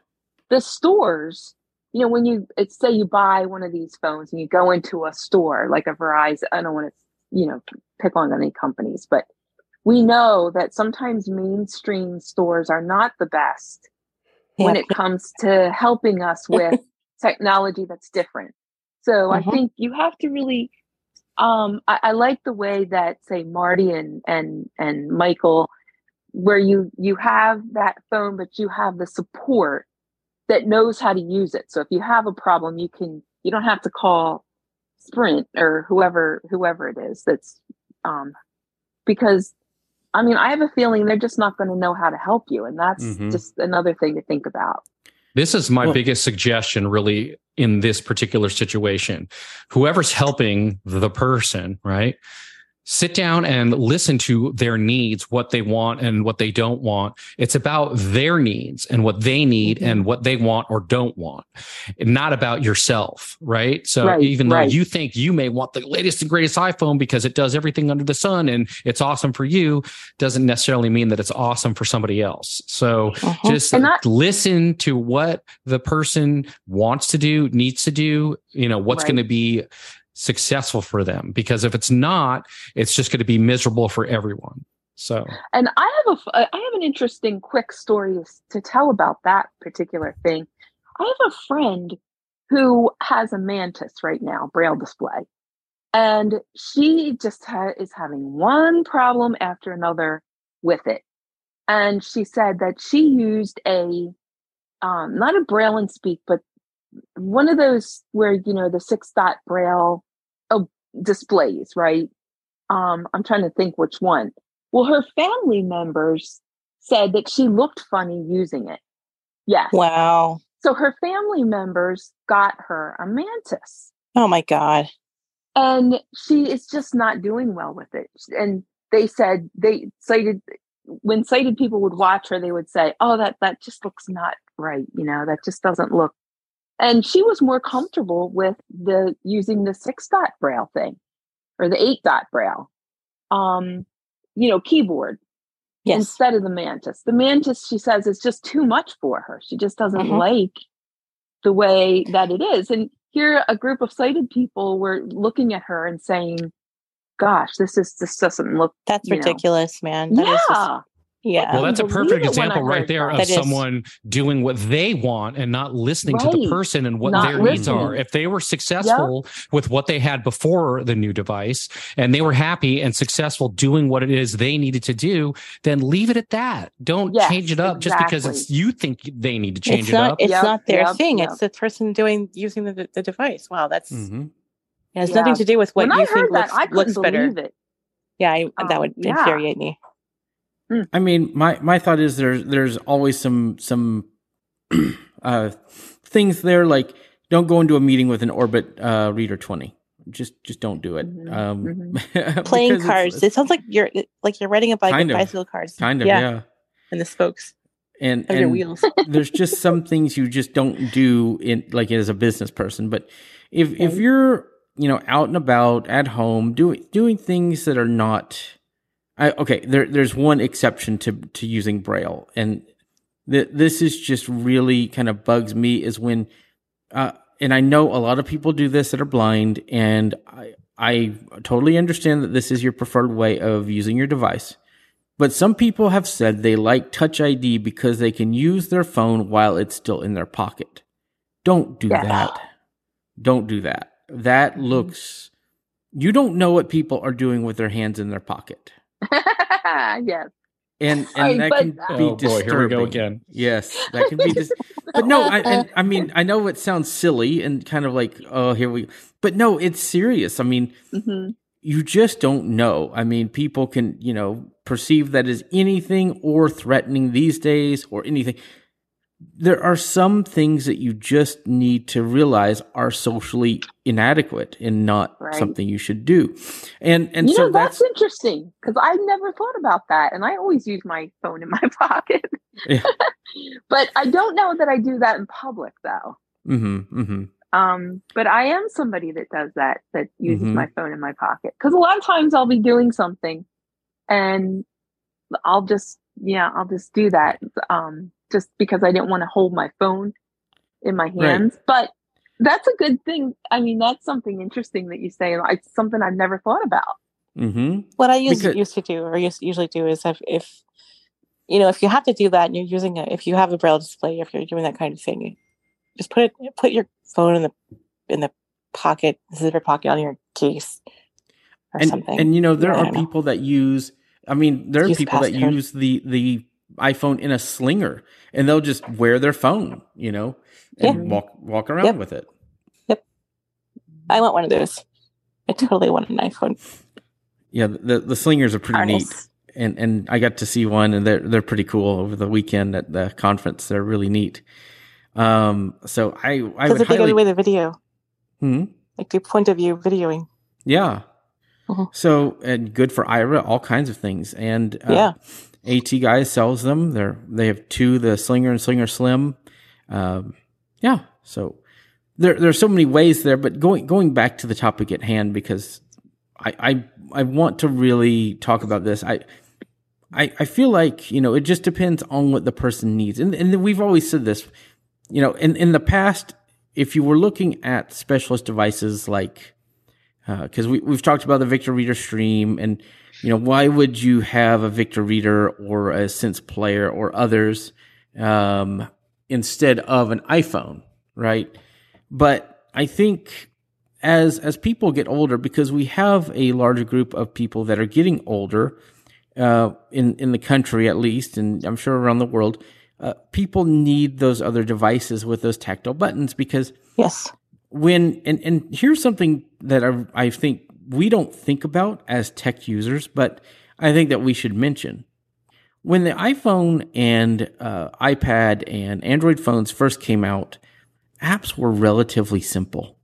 The, the stores, you know, when you it's say you buy one of these phones and you go into a store like a Verizon, I don't want to, you know, pick on any companies, but we know that sometimes mainstream stores are not the best when it comes to helping us (laughs) with technology that's different. So mm-hmm. I think you have to really um I, I, like the way that say Marty and and and Michael where you you have that phone but you have the support that knows how to use it. So if you have a problem you can you don't have to call Sprint or whoever whoever it is that's um because I mean, I have a feeling they're just not going to know how to help you. And that's mm-hmm. just another thing to think about. This is my well, biggest suggestion, really, in this particular situation. Whoever's helping the person, right? Sit down and listen to their needs, what they want and what they don't want. It's about their needs and what they need mm-hmm. and what they want or don't want, not about yourself. Right. So right, even though right. you think you may want the latest and greatest iPhone because it does everything under the sun and it's awesome for you, doesn't necessarily mean that it's awesome for somebody else. So uh-huh. just listen to what the person wants to do, needs to do, you know, what's right. going to be successful for them because if it's not it's just going to be miserable for everyone. So and i have a i have an interesting quick story to tell about that particular thing. I have a friend who has a mantis right now braille display. And she just ha- is having one problem after another with it. And she said that she used a um, not a braille and speak but one of those where you know the six dot braille oh, displays, right? Um, I'm trying to think which one. Well, her family members said that she looked funny using it. Yes. Wow. So her family members got her a mantis. Oh my God. And she is just not doing well with it. And they said they cited when sighted people would watch her, they would say, Oh, that that just looks not right. You know, that just doesn't look and she was more comfortable with the using the six dot braille thing or the eight dot braille um you know keyboard yes. instead of the mantis the mantis she says is just too much for her she just doesn't mm-hmm. like the way that it is and here a group of sighted people were looking at her and saying gosh this is this doesn't look that's ridiculous know. man that yeah just, yeah. Well, that's a perfect example right there of someone is. doing what they want and not listening right. to the person and what not their listening. needs are. If they were successful yep. with what they had before the new device and they were happy and successful doing what it is they needed to do, then leave it at that. Don't yes, change it up exactly. just because it's you think they need to change it's it not, up. It's yep, not their yep, thing. It's the person doing using the, the device. Wow, that's mm-hmm. it has yeah. nothing to do with what when you think that, looks, looks better. It. Yeah, I, um, that would yeah. infuriate me. Mm. I mean, my my thought is there's there's always some some (clears throat) uh, things there like don't go into a meeting with an Orbit uh, Reader twenty. Just just don't do it. Mm-hmm. Um, mm-hmm. (laughs) Playing cards. it sounds like you're like you're riding a bike with bicycle cards. Kind of, yeah. yeah. And the spokes. And, and wheels. (laughs) there's just (laughs) some things you just don't do in like as a business person. But if if you're you know out and about at home doing doing things that are not I, okay, there, there's one exception to to using Braille, and th- this is just really kind of bugs me is when, uh, and I know a lot of people do this that are blind, and I I totally understand that this is your preferred way of using your device, but some people have said they like Touch ID because they can use their phone while it's still in their pocket. Don't do yeah. that. Don't do that. That mm-hmm. looks. You don't know what people are doing with their hands in their pocket. (laughs) yes. And and that can be oh disturbing. Boy, here we go again. Yes, that can be. Dis- but no, I and, I mean I know it sounds silly and kind of like oh here we, but no, it's serious. I mean, mm-hmm. you just don't know. I mean, people can you know perceive that as anything or threatening these days or anything there are some things that you just need to realize are socially inadequate and not right. something you should do. And and you so know, that's, that's interesting because I never thought about that, and I always use my phone in my (laughs) pocket. Yeah. (laughs) but I don't know that I do that in public though. Mm-hmm, mm-hmm. Um, but I am somebody that does that that uses mm-hmm. my phone in my pocket because a lot of times I'll be doing something, and I'll just yeah I'll just do that. Um, just because I didn't want to hold my phone in my hands. Right. But that's a good thing. I mean, that's something interesting that you say. It's something I've never thought about. Mm-hmm. What I used, because, used to do, or used, usually do, is if, if you know, if you have to do that and you're using it, if you have a braille display, if you're doing that kind of thing, you just put it, put your phone in the in the pocket, zipper pocket on your case, or and, something. And you know, there are people know. that use. I mean, there are use people that use the the iPhone in a slinger and they'll just wear their phone, you know, and yeah. walk walk around yep. with it. Yep. I want one of those. I totally want an iPhone. Yeah, the the slingers are pretty Harness. neat. And and I got to see one and they're they're pretty cool over the weekend at the conference. They're really neat. Um so I I would highly... take away the video. Hmm? Like the point of view videoing. Yeah. Uh-huh. So, and good for Aira, all kinds of things. And uh, yeah. AT guy sells them. They're they have two, the Slinger and Slinger Slim. Um, yeah, so there there's so many ways there. But going going back to the topic at hand because I I, I want to really talk about this. I. I, I feel like, you know, it just depends on what the person needs. And, and we've always said this, you know, in, in the past, if you were looking at specialist devices like because uh, we we've talked about the Victor Reader Stream, and you know why would you have a Victor Reader or a Sense Player or others um, instead of an iPhone, right? But I think as as people get older, because we have a larger group of people that are getting older uh, in in the country at least, and I'm sure around the world, uh, people need those other devices with those tactile buttons because yes when and and here's something that I, I think we don't think about as tech users, but I think that we should mention when the iPhone and uh, iPad and Android phones first came out, apps were relatively simple.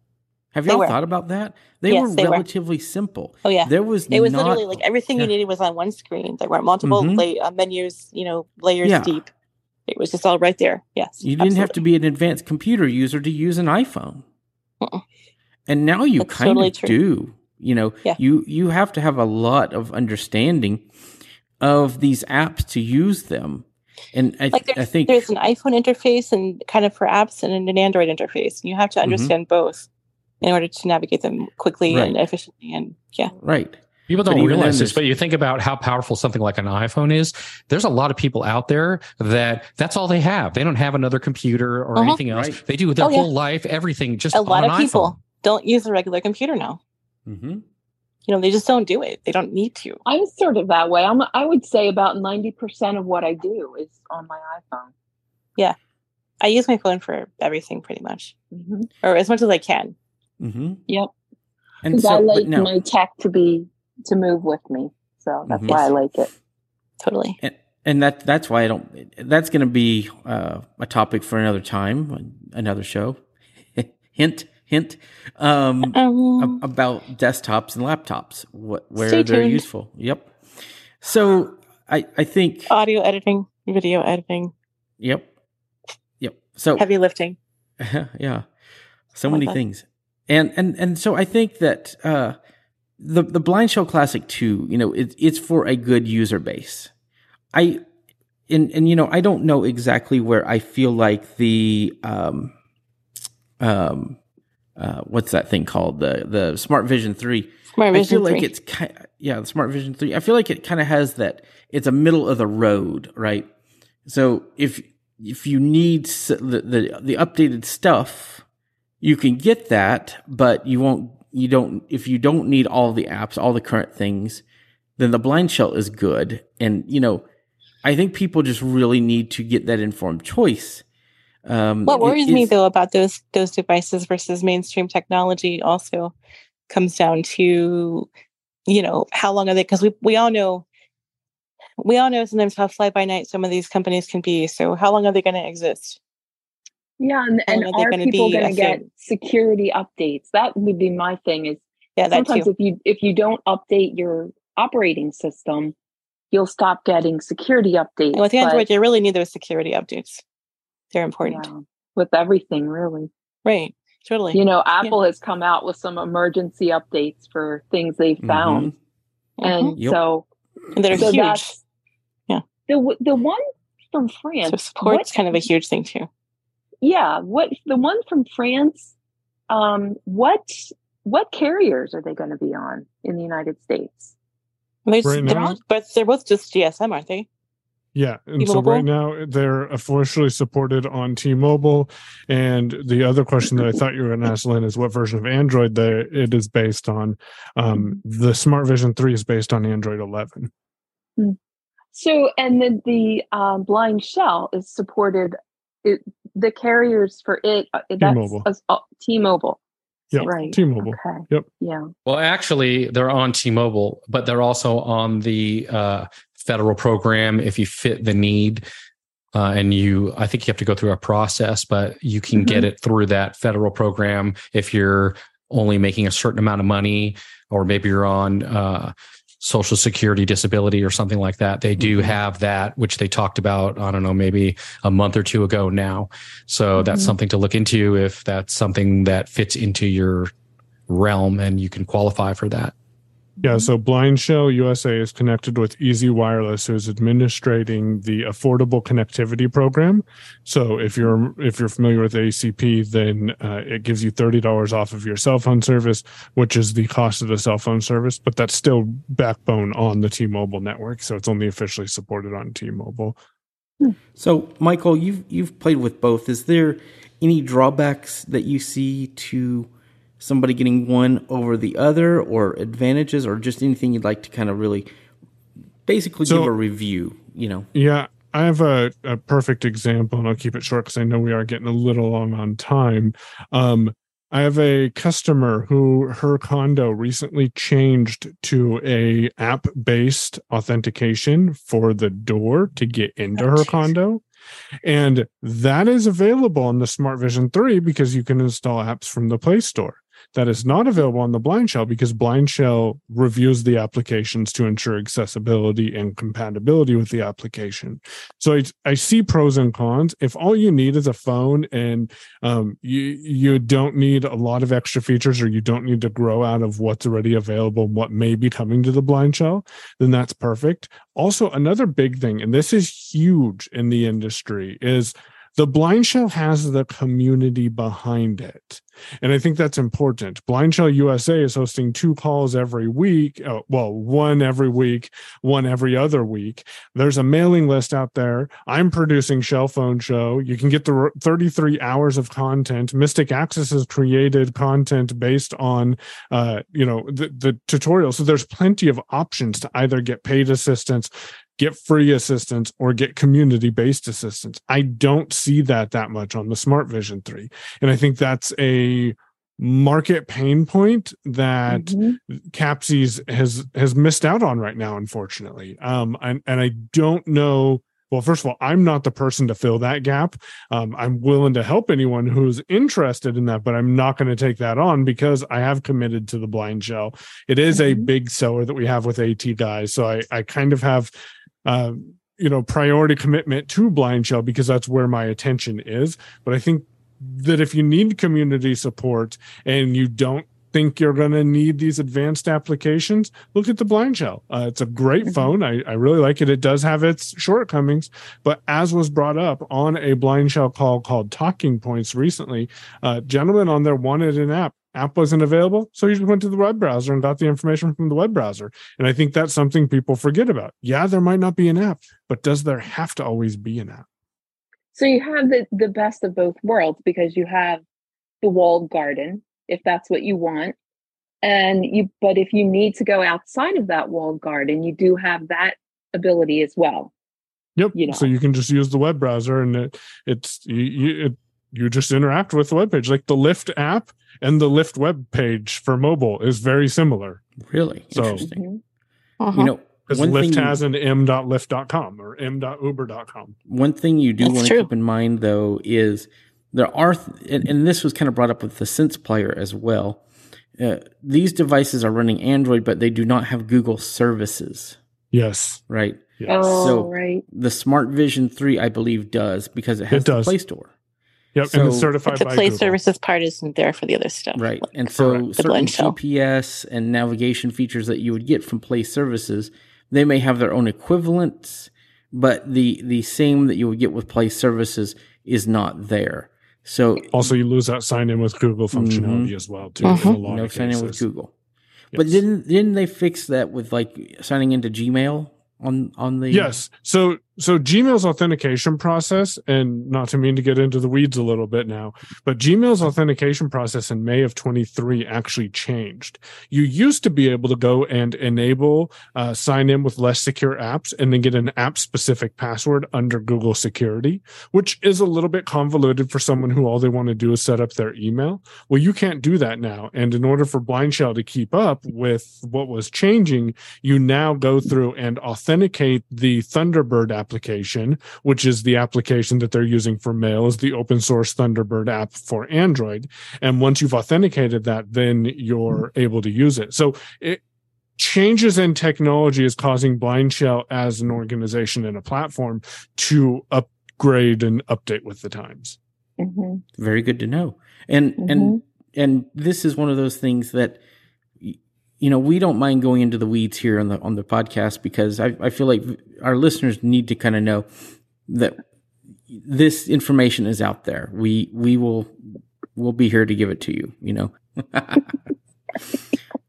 Have y'all thought about that? They yes, were they relatively were. simple. Oh yeah, there was. It was not, literally like everything yeah. you needed was on one screen. There weren't multiple mm-hmm. uh, menus, you know, layers yeah. deep. It was just all right there. Yes, you didn't absolutely. have to be an advanced computer user to use an iPhone. Uh-uh. And now you That's kind totally of true. do. You know, yeah. you you have to have a lot of understanding of these apps to use them. And I, like I think there's an iPhone interface and kind of for apps and an Android interface. And you have to mm-hmm. understand mm-hmm. both in order to navigate them quickly right. and efficiently. And yeah, right. People don't realize this, but you think about how powerful something like an iPhone is. There's a lot of people out there that that's all they have. They don't have another computer or uh-huh. anything else. Right. They do their oh, whole yeah. life, everything just a lot of people iPhone. don't use a regular computer now. Mm-hmm. You know, they just don't do it. They don't need to. I'm sort of that way. I'm. I would say about ninety percent of what I do is on my iPhone. Yeah, I use my phone for everything pretty much, mm-hmm. or as much as I can. Mm-hmm. Yep. And so, I like no. my tech to be to move with me. So that's mm-hmm. why I like it. Totally. And, and that that's why I don't. That's going to be uh, a topic for another time, another show. (laughs) hint, hint. Um, um, about desktops and laptops, what where they're tuned. useful. Yep. So I I think audio editing, video editing. Yep. Yep. So heavy lifting. (laughs) yeah. So many things. And and and so I think that uh, the the Blind Shell Classic 2, you know, it, it's for a good user base. I and and you know, I don't know exactly where I feel like the um um uh what's that thing called the the Smart Vision 3. Smart Vision I feel 3. like it's kind yeah, the Smart Vision 3. I feel like it kind of has that it's a middle of the road, right? So if if you need the the, the updated stuff, you can get that, but you won't you don't if you don't need all the apps, all the current things, then the blind shell is good. And you know, I think people just really need to get that informed choice. Um, what worries me though about those those devices versus mainstream technology also comes down to you know how long are they because we we all know we all know sometimes how fly by night some of these companies can be so how long are they going to exist yeah, and, and are, people going to get security updates? That would be my thing. Is yeah, sometimes if you if you don't update your operating system, you'll stop getting security updates. And with Android, you really need those security updates. They're important yeah, with everything, really. Right. Totally. You know, Apple yeah. has come out with some emergency updates for things they've mm-hmm. found, mm-hmm. and yep. so and they're so huge. Yeah. The the one from France. So support's kind of a huge thing too yeah, what the one from France? Um, what what carriers are they going to be on in the United States? They, right they're now, but they're both just GSM, aren't they? Yeah, and T-Mobile? so right now they're officially supported on T-Mobile. And the other question that I thought you were going to ask, Lynn, is what version of Android that it is based on. Um, the Smart Vision Three is based on Android 11. Hmm. So, and then the um, Blind Shell is supported. It, the carriers for it uh, that's T-Mobile. Uh, T-Mobile. Yep. Right. T-Mobile. Okay. Yep. Yeah. Well, actually, they're on T-Mobile, but they're also on the uh, federal program. If you fit the need, uh, and you, I think you have to go through a process, but you can mm-hmm. get it through that federal program if you're only making a certain amount of money or maybe you're on uh, social security disability or something like that they do mm-hmm. have that which they talked about i don't know maybe a month or two ago now so mm-hmm. that's something to look into if that's something that fits into your realm and you can qualify for that yeah, so Blind Shell USA is connected with Easy Wireless, who is administrating the Affordable Connectivity Program. So if you're if you're familiar with ACP, then uh, it gives you thirty dollars off of your cell phone service, which is the cost of the cell phone service, but that's still backbone on the T-Mobile network, so it's only officially supported on T-Mobile. So, Michael, you've you've played with both. Is there any drawbacks that you see to somebody getting one over the other or advantages or just anything you'd like to kind of really basically so, give a review, you know? Yeah. I have a, a perfect example and I'll keep it short because I know we are getting a little long on time. Um, I have a customer who her condo recently changed to a app based authentication for the door to get into oh, her geez. condo. And that is available on the Smart Vision 3 because you can install apps from the Play Store that is not available on the blind shell because blind shell reviews the applications to ensure accessibility and compatibility with the application. So i, I see pros and cons. If all you need is a phone and um, you you don't need a lot of extra features or you don't need to grow out of what's already available and what may be coming to the blind shell then that's perfect. Also another big thing and this is huge in the industry is the blind shell has the community behind it. And i think that's important. Blind shell usa is hosting two calls every week uh, well one every week one every other week. There's a mailing list out there. I'm producing shell phone show. You can get the 33 hours of content. Mystic access has created content based on uh, you know the, the tutorial. So there's plenty of options to either get paid assistance get free assistance or get community based assistance. I don't see that that much on the Smart Vision 3. And I think that's a market pain point that mm-hmm. Kapsys has has missed out on right now unfortunately. Um and and I don't know well, first of all, I'm not the person to fill that gap. Um, I'm willing to help anyone who's interested in that, but I'm not going to take that on because I have committed to the blind shell. It is mm-hmm. a big seller that we have with AT guys. So I, I kind of have uh, you know priority commitment to blind shell because that's where my attention is. But i think that if you need community support and you don't think you're going to need these advanced applications look at the blind shell uh, it's a great mm-hmm. phone. I, I really like it. It does have its shortcomings. But as was brought up on a blind shell call called talking points recently uh, gentlemen on there wanted an app app wasn't available. So you just went to the web browser and got the information from the web browser. And I think that's something people forget about. Yeah, there might not be an app, but does there have to always be an app? So you have the, the best of both worlds because you have the walled garden, if that's what you want. And you, but if you need to go outside of that walled garden, you do have that ability as well. Yep. You know? So you can just use the web browser and it, it's, you, you, it, you just interact with the web page. Like the Lyft app and the Lyft web page for mobile is very similar. Really so, interesting. Uh-huh. You know, because Lyft has an m.lyft.com or m.uber.com. One thing you do want to keep in mind, though, is there are, th- and, and, this was kind of brought up with the Sense Player as well. Uh, these devices are running Android, but they do not have Google services. Yes. Right. Yes. Oh, so right. The Smart Vision 3, I believe, does because it has it the Play Store. Yep, so, and it's certified the by Play Google. Services part isn't there for the other stuff. Right, like and so certain GPS and navigation features that you would get from Play Services, they may have their own equivalents, but the the same that you would get with Play Services is not there. So also, you lose that sign in with Google functionality mm-hmm. as well too. Uh-huh. no sign in with Google. Yes. But didn't didn't they fix that with like signing into Gmail on on the yes so so Gmail's authentication process, and not to mean to get into the weeds a little bit now, but Gmail's authentication process in May of 23 actually changed. You used to be able to go and enable uh, sign in with less secure apps and then get an app specific password under Google security, which is a little bit convoluted for someone who all they want to do is set up their email. Well, you can't do that now. And in order for Blind Shell to keep up with what was changing, you now go through and authenticate the Thunderbird app application, which is the application that they're using for mail, is the open source Thunderbird app for Android. And once you've authenticated that, then you're mm-hmm. able to use it. So it, changes in technology is causing blindshell as an organization and a platform to upgrade and update with the times. Mm-hmm. Very good to know. And mm-hmm. and and this is one of those things that you know we don't mind going into the weeds here on the on the podcast because I, I feel like our listeners need to kind of know that this information is out there. We we will we'll be here to give it to you. You know. (laughs)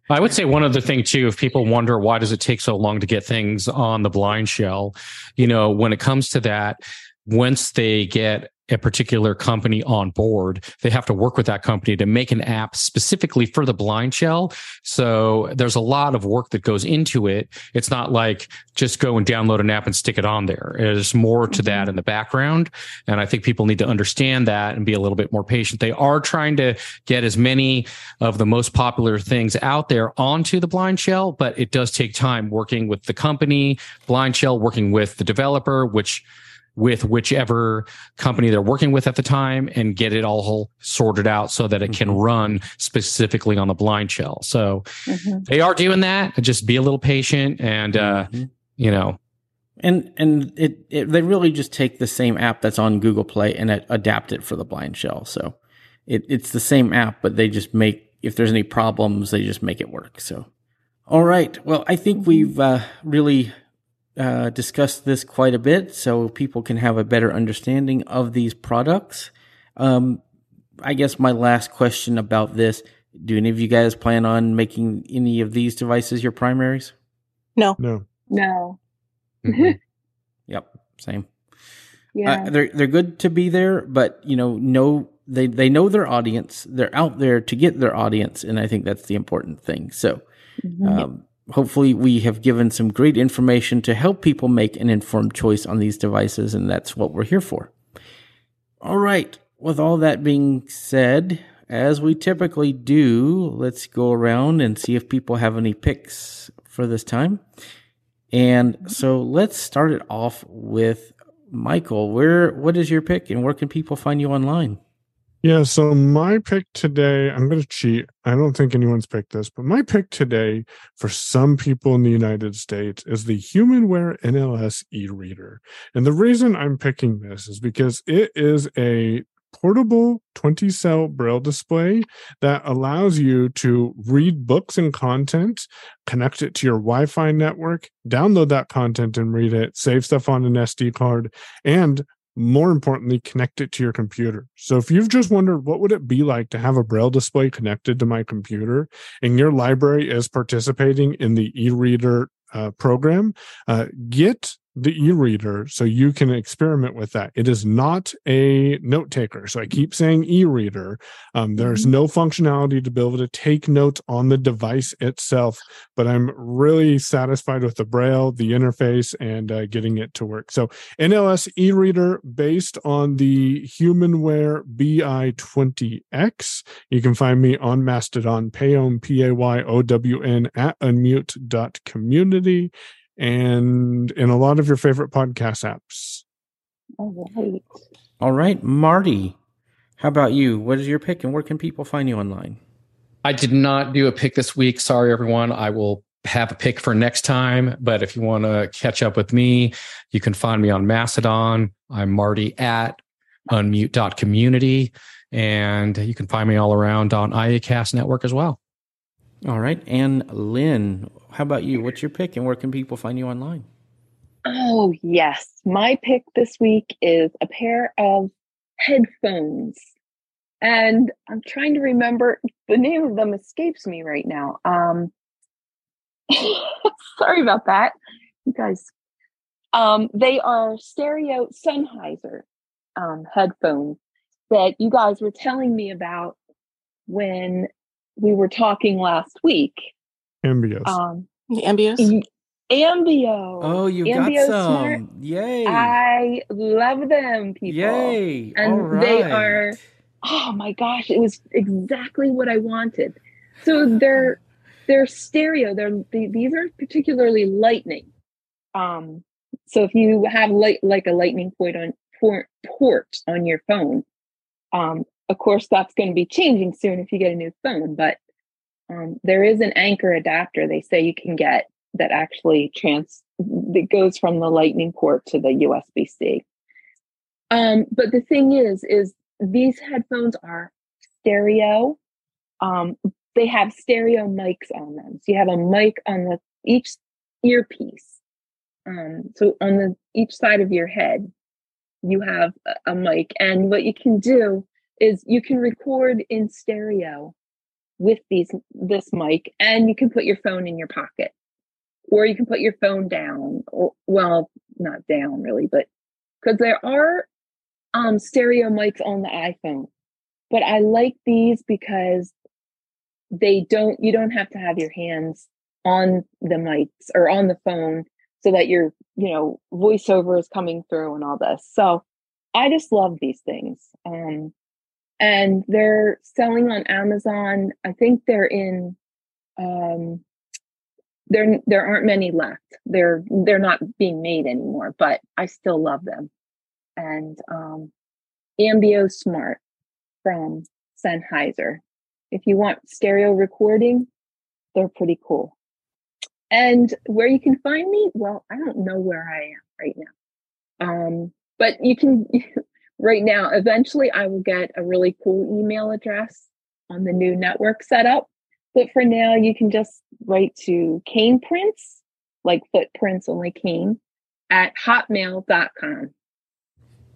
I would say one other thing too, if people wonder why does it take so long to get things on the blind shell, you know, when it comes to that, once they get a particular company on board, they have to work with that company to make an app specifically for the blind shell. So there's a lot of work that goes into it. It's not like just go and download an app and stick it on there. There's more to that mm-hmm. in the background. And I think people need to understand that and be a little bit more patient. They are trying to get as many of the most popular things out there onto the blind shell, but it does take time working with the company, blind shell, working with the developer, which with whichever company they're working with at the time and get it all sorted out so that it can mm-hmm. run specifically on the blind shell. So mm-hmm. they are doing that. Just be a little patient and, uh, mm-hmm. you know, and and it, it, they really just take the same app that's on Google Play and adapt it for the blind shell. So it, it's the same app, but they just make if there's any problems, they just make it work. So all right, well, I think we've uh, really uh, discussed this quite a bit so people can have a better understanding of these products. Um, I guess my last question about this do any of you guys plan on making any of these devices your primaries? No. No. No. Mm-hmm. (laughs) yep. Same. Yeah. Uh, they're they're good to be there, but you know, know they they know their audience. They're out there to get their audience, and I think that's the important thing. So, mm-hmm. um, hopefully we have given some great information to help people make an informed choice on these devices, and that's what we're here for. All right. With all that being said, as we typically do, let's go around and see if people have any picks for this time. And so let's start it off with Michael. Where what is your pick and where can people find you online? Yeah, so my pick today, I'm going to cheat. I don't think anyone's picked this, but my pick today for some people in the United States is the HumanWare NLS e-reader. And the reason I'm picking this is because it is a portable 20 cell braille display that allows you to read books and content, connect it to your Wi Fi network, download that content and read it, save stuff on an SD card, and more importantly connect it to your computer. So if you've just wondered what would it be like to have a braille display connected to my computer and your library is participating in the e-reader uh, program uh, get the e-reader so you can experiment with that. It is not a note taker so i keep saying e-reader. Um, there's mm-hmm. no functionality to be able to take notes on the device itself but i'm really satisfied with the braille the interface and uh, getting it to work. So nls e-reader based on the humanware bi20x you can find me on mastodon payown p-a-y-o-w-n at unmute.community and in a lot of your favorite podcast apps. All right. All right, Marty. How about you? What is your pick and where can people find you online? I did not do a pick this week. Sorry, everyone. I will have a pick for next time. But if you want to catch up with me, you can find me on Mastodon. I'm Marty at unmute.community. And you can find me all around on IACast Network as well. All right. And Lynn, how about you? What's your pick and where can people find you online? Oh, yes. My pick this week is a pair of headphones. And I'm trying to remember the name of them escapes me right now. Um (laughs) sorry about that. You guys. Um, they are stereo Sennheiser um, headphones that you guys were telling me about when we were talking last week. Ambeos. Um, Ambeos. Ambeo. Oh, you Ambeo got some. Smart. Yay. I love them, people. Yay. And they are, oh my gosh, it was exactly what I wanted. So they're (laughs) they're stereo. They're they, these are particularly lightning. Um so if you have like like a lightning point on port, port on your phone, um, of course that's going to be changing soon if you get a new phone. But um, there is an Anker adapter they say you can get that actually trans that goes from the lightning port to the USB C. Um, but the thing is, is these headphones are stereo. Um, they have stereo mics on them. So you have a mic on the each earpiece. Um, so on the each side of your head, you have a, a mic, and what you can do is you can record in stereo with these this mic, and you can put your phone in your pocket, or you can put your phone down, or well, not down really, but because there are um, stereo mics on the iPhone. But I like these because they don't, you don't have to have your hands on the mics or on the phone so that your, you know, voiceover is coming through and all this. So I just love these things. Um, and they're selling on Amazon. I think they're in, um, there there aren't many left. They're they're not being made anymore, but I still love them and um, Ambeo Smart from Sennheiser. If you want stereo recording, they're pretty cool. And where you can find me, well, I don't know where I am right now. Um, but you can (laughs) right now, eventually I will get a really cool email address on the new network setup. But for now, you can just write to Cane Prints, like footprints, only cane, at hotmail.com.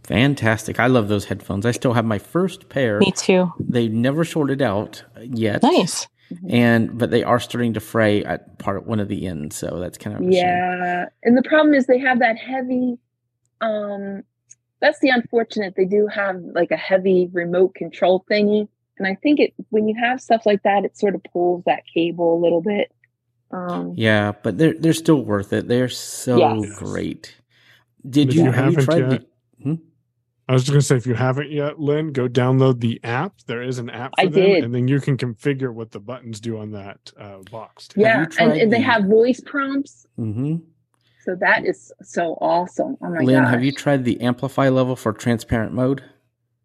Fantastic. I love those headphones. I still have my first pair. Me too. They never sorted out yet. Nice. And but they are starting to fray at part one of the ends, so that's kind of yeah. And the problem is they have that heavy. Um, that's the unfortunate. They do have like a heavy remote control thingy, and I think it when you have stuff like that, it sort of pulls that cable a little bit. Um, yeah, but they're they're still worth it. They're so yes. great. Did you, have you tried the? Hmm? I was just going to say, if you haven't yet, Lynn, go download the app. There is an app for I them, did. and then you can configure what the buttons do on that uh, box. Yeah, and, and the... they have voice prompts. Mm-hmm. So that is so awesome. Oh my Lynn, gosh. have you tried the amplify level for transparent mode?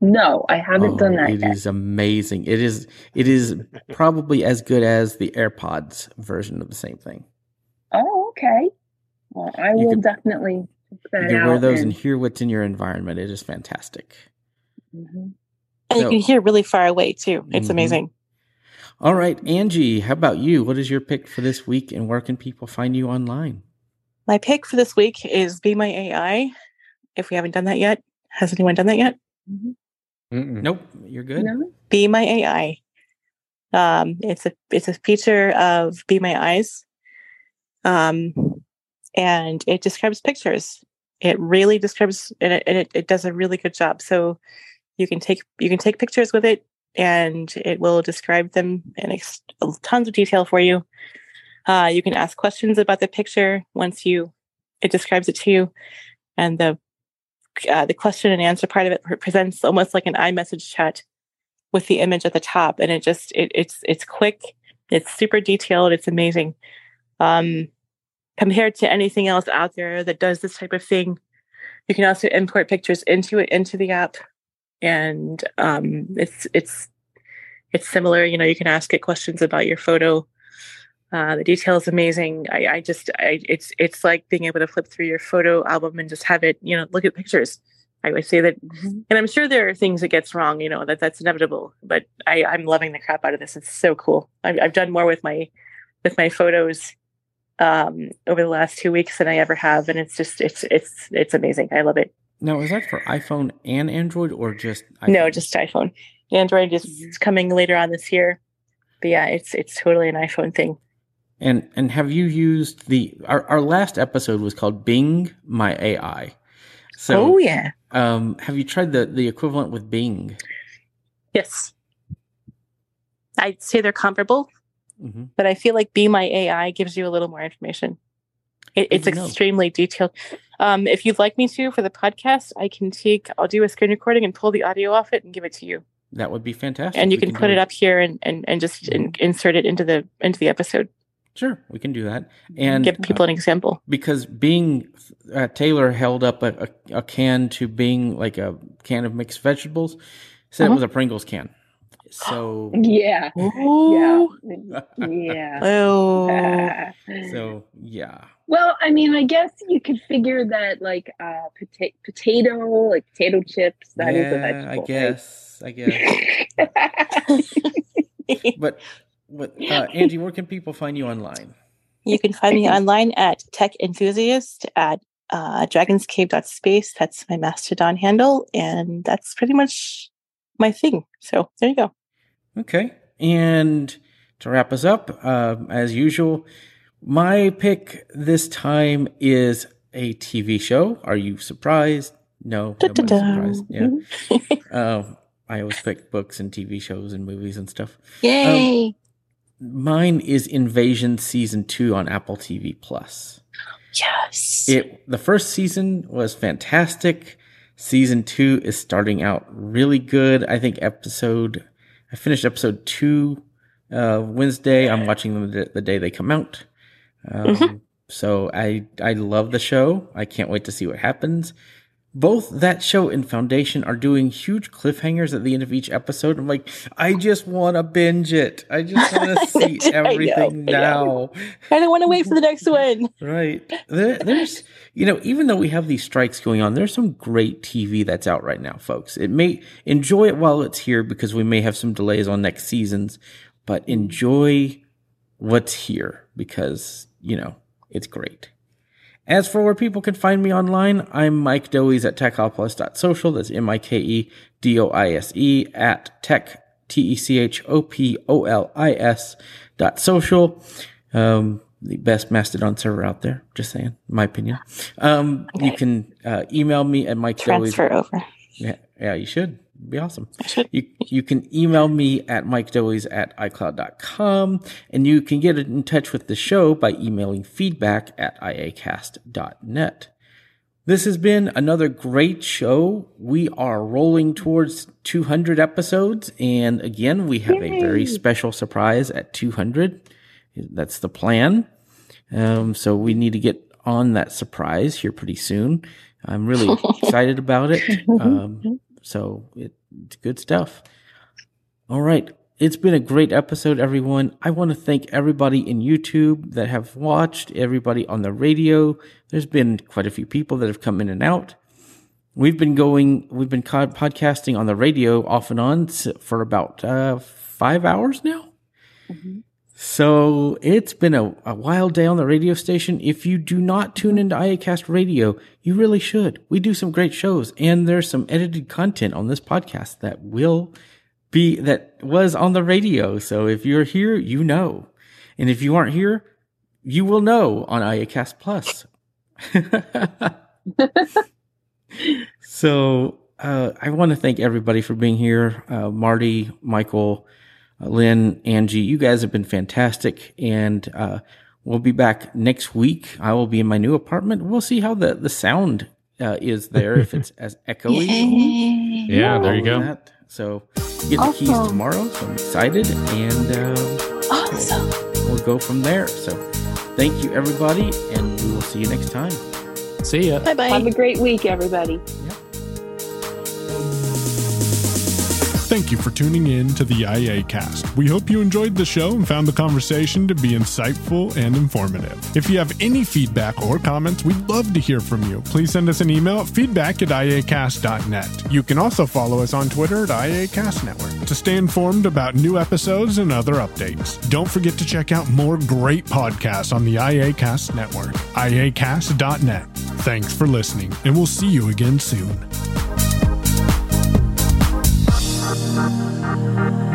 No, I haven't oh, done that. It yet. is amazing. It is it is probably as good as the AirPods version of the same thing. Oh, okay. Well, I you will could, definitely you can wear those and, and, hear what's in your environment. It is fantastic. Mm-hmm. And so, you can hear really far away too. It's mm-hmm. amazing. All right, Angie, how about you? What is your pick for this week and where can people find you online? My pick for this week is Be My AI. If we haven't done that yet, has anyone done that yet? Mm-hmm. Nope, you're good. No? Be My AI. Um, it's a it's a feature of Be My Eyes. Um, and it describes pictures. It really describes and it, and it, it does a really good job. So you can take you can take pictures with it, and it will describe them in ex- tons of detail for you. Uh, you can ask questions about the picture once you it describes it to you, and the uh, the question and answer part of it presents almost like an iMessage chat with the image at the top, and it just it, it's it's quick, it's super detailed, it's amazing. Um, compared to anything else out there that does this type of thing. You can also import pictures into it into the app, and um, it's it's it's similar. You know, you can ask it questions about your photo. Uh, the detail is amazing. I, I just, I, it's, it's like being able to flip through your photo album and just have it, you know, look at pictures. I would say that, mm-hmm. and I'm sure there are things that gets wrong, you know, that that's inevitable. But I, I'm loving the crap out of this. It's so cool. I've, I've done more with my, with my photos um, over the last two weeks than I ever have, and it's just it's it's it's amazing. I love it. Now, is that for iPhone and Android, or just iPhone? no, just iPhone? Android is mm-hmm. coming later on this year, but yeah, it's it's totally an iPhone thing. And and have you used the our, our last episode was called Bing My AI. So, oh yeah. Um, have you tried the the equivalent with Bing? Yes. I'd say they're comparable. Mm-hmm. But I feel like Be My AI gives you a little more information. It, it's extremely know. detailed. Um, if you'd like me to for the podcast, I can take, I'll do a screen recording and pull the audio off it and give it to you. That would be fantastic. And you can, can, put it up here and, and, and just mm-hmm. in, insert it into the into the episode. Sure, we can do that. And give people uh, an example. Because Bing uh, Taylor held up a, a, a, can to Bing like a can of mixed vegetables, said uh-huh. it was a Pringles can. So (gasps) yeah, Ooh. yeah, yeah. (laughs) oh. (laughs) so yeah. Well, I mean, I guess you could figure that like uh, pota- potato, like potato chips, That yeah, is a vegetable. I guess. Right? I guess. (laughs) but, but uh, Angie, where can people find you online? You can find me online at Tech Enthusiast at uh, dragonscave.space. That's my Mastodon handle, and that's pretty much my thing. So there you go. Okay. And to wrap us up, uh, as usual, my pick this time is a TV show. Are you surprised? No, surprised. Yeah. (laughs) um, I always pick books and TV shows and movies and stuff. Yay! Um, mine is Invasion season two on Apple TV Plus. Yes. It the first season was fantastic. Season two is starting out really good. I think episode I finished episode two uh, Wednesday. I'm watching them the, the day they come out. Um, mm-hmm. So I I love the show. I can't wait to see what happens. Both that show and Foundation are doing huge cliffhangers at the end of each episode. I'm like, I just want to binge it. I just (laughs) want to see everything I now. I, I don't want to wait for the next (laughs) one. right. There, there's, you know, even though we have these strikes going on, there's some great TV that's out right now, folks. It may enjoy it while it's here because we may have some delays on next seasons, but enjoy what's here because you know, it's great. As for where people can find me online, I'm Mike Doise at techopolis.social. That's M-I-K-E-D-O-I-S-E at tech, T-E-C-H-O-P-O-L-I-S dot social. Um, the best Mastodon server out there. Just saying, my opinion. Um, okay. you can uh, email me at Mike Transfer over. Yeah, yeah, you should be awesome. You, you can email me at mikedoise at icloud.com and you can get in touch with the show by emailing feedback at iacast.net. This has been another great show. We are rolling towards 200 episodes. And again, we have Yay. a very special surprise at 200. That's the plan. Um, so we need to get on that surprise here pretty soon. I'm really (laughs) excited about it. (laughs) Um, so it, it's good stuff. All right. It's been a great episode, everyone. I want to thank everybody in YouTube that have watched, everybody on the radio. There's been quite a few people that have come in and out. We've been going, we've been podcasting on the radio off and on for about uh, five hours now. Mm-hmm. So it's been a, a, wild day on the radio station. If you do not tune into IACast Radio, you really should. We do some great shows and there's some edited content on this podcast that will be, that was on the radio. So if you're here, you know. And if you aren't here, you will know on IACast Plus. (laughs) so, uh, I want to thank everybody for being here. Uh, Marty, Michael, Lynn, Angie, you guys have been fantastic. And uh, we'll be back next week. I will be in my new apartment. We'll see how the, the sound uh, is there, if it's as (laughs) echoey. yeah, there you go. That. So get awesome. the keys tomorrow. So I'm excited. And uh, awesome. we'll, we'll go from there. So thank you, everybody. And we will see you next time. See ya. Bye bye. Have a great week, everybody. Thank you for tuning in to the IA cast. We hope you enjoyed the show and found the conversation to be insightful and informative. If you have any feedback or comments, we'd love to hear from you. Please send us an email at feedback at iacast.net. You can also follow us on Twitter at IACast Network to stay informed about new episodes and other updates. Don't forget to check out more great podcasts on the IACast Network, iacast.net. Thanks for listening, and we'll see you again soon. Thank you.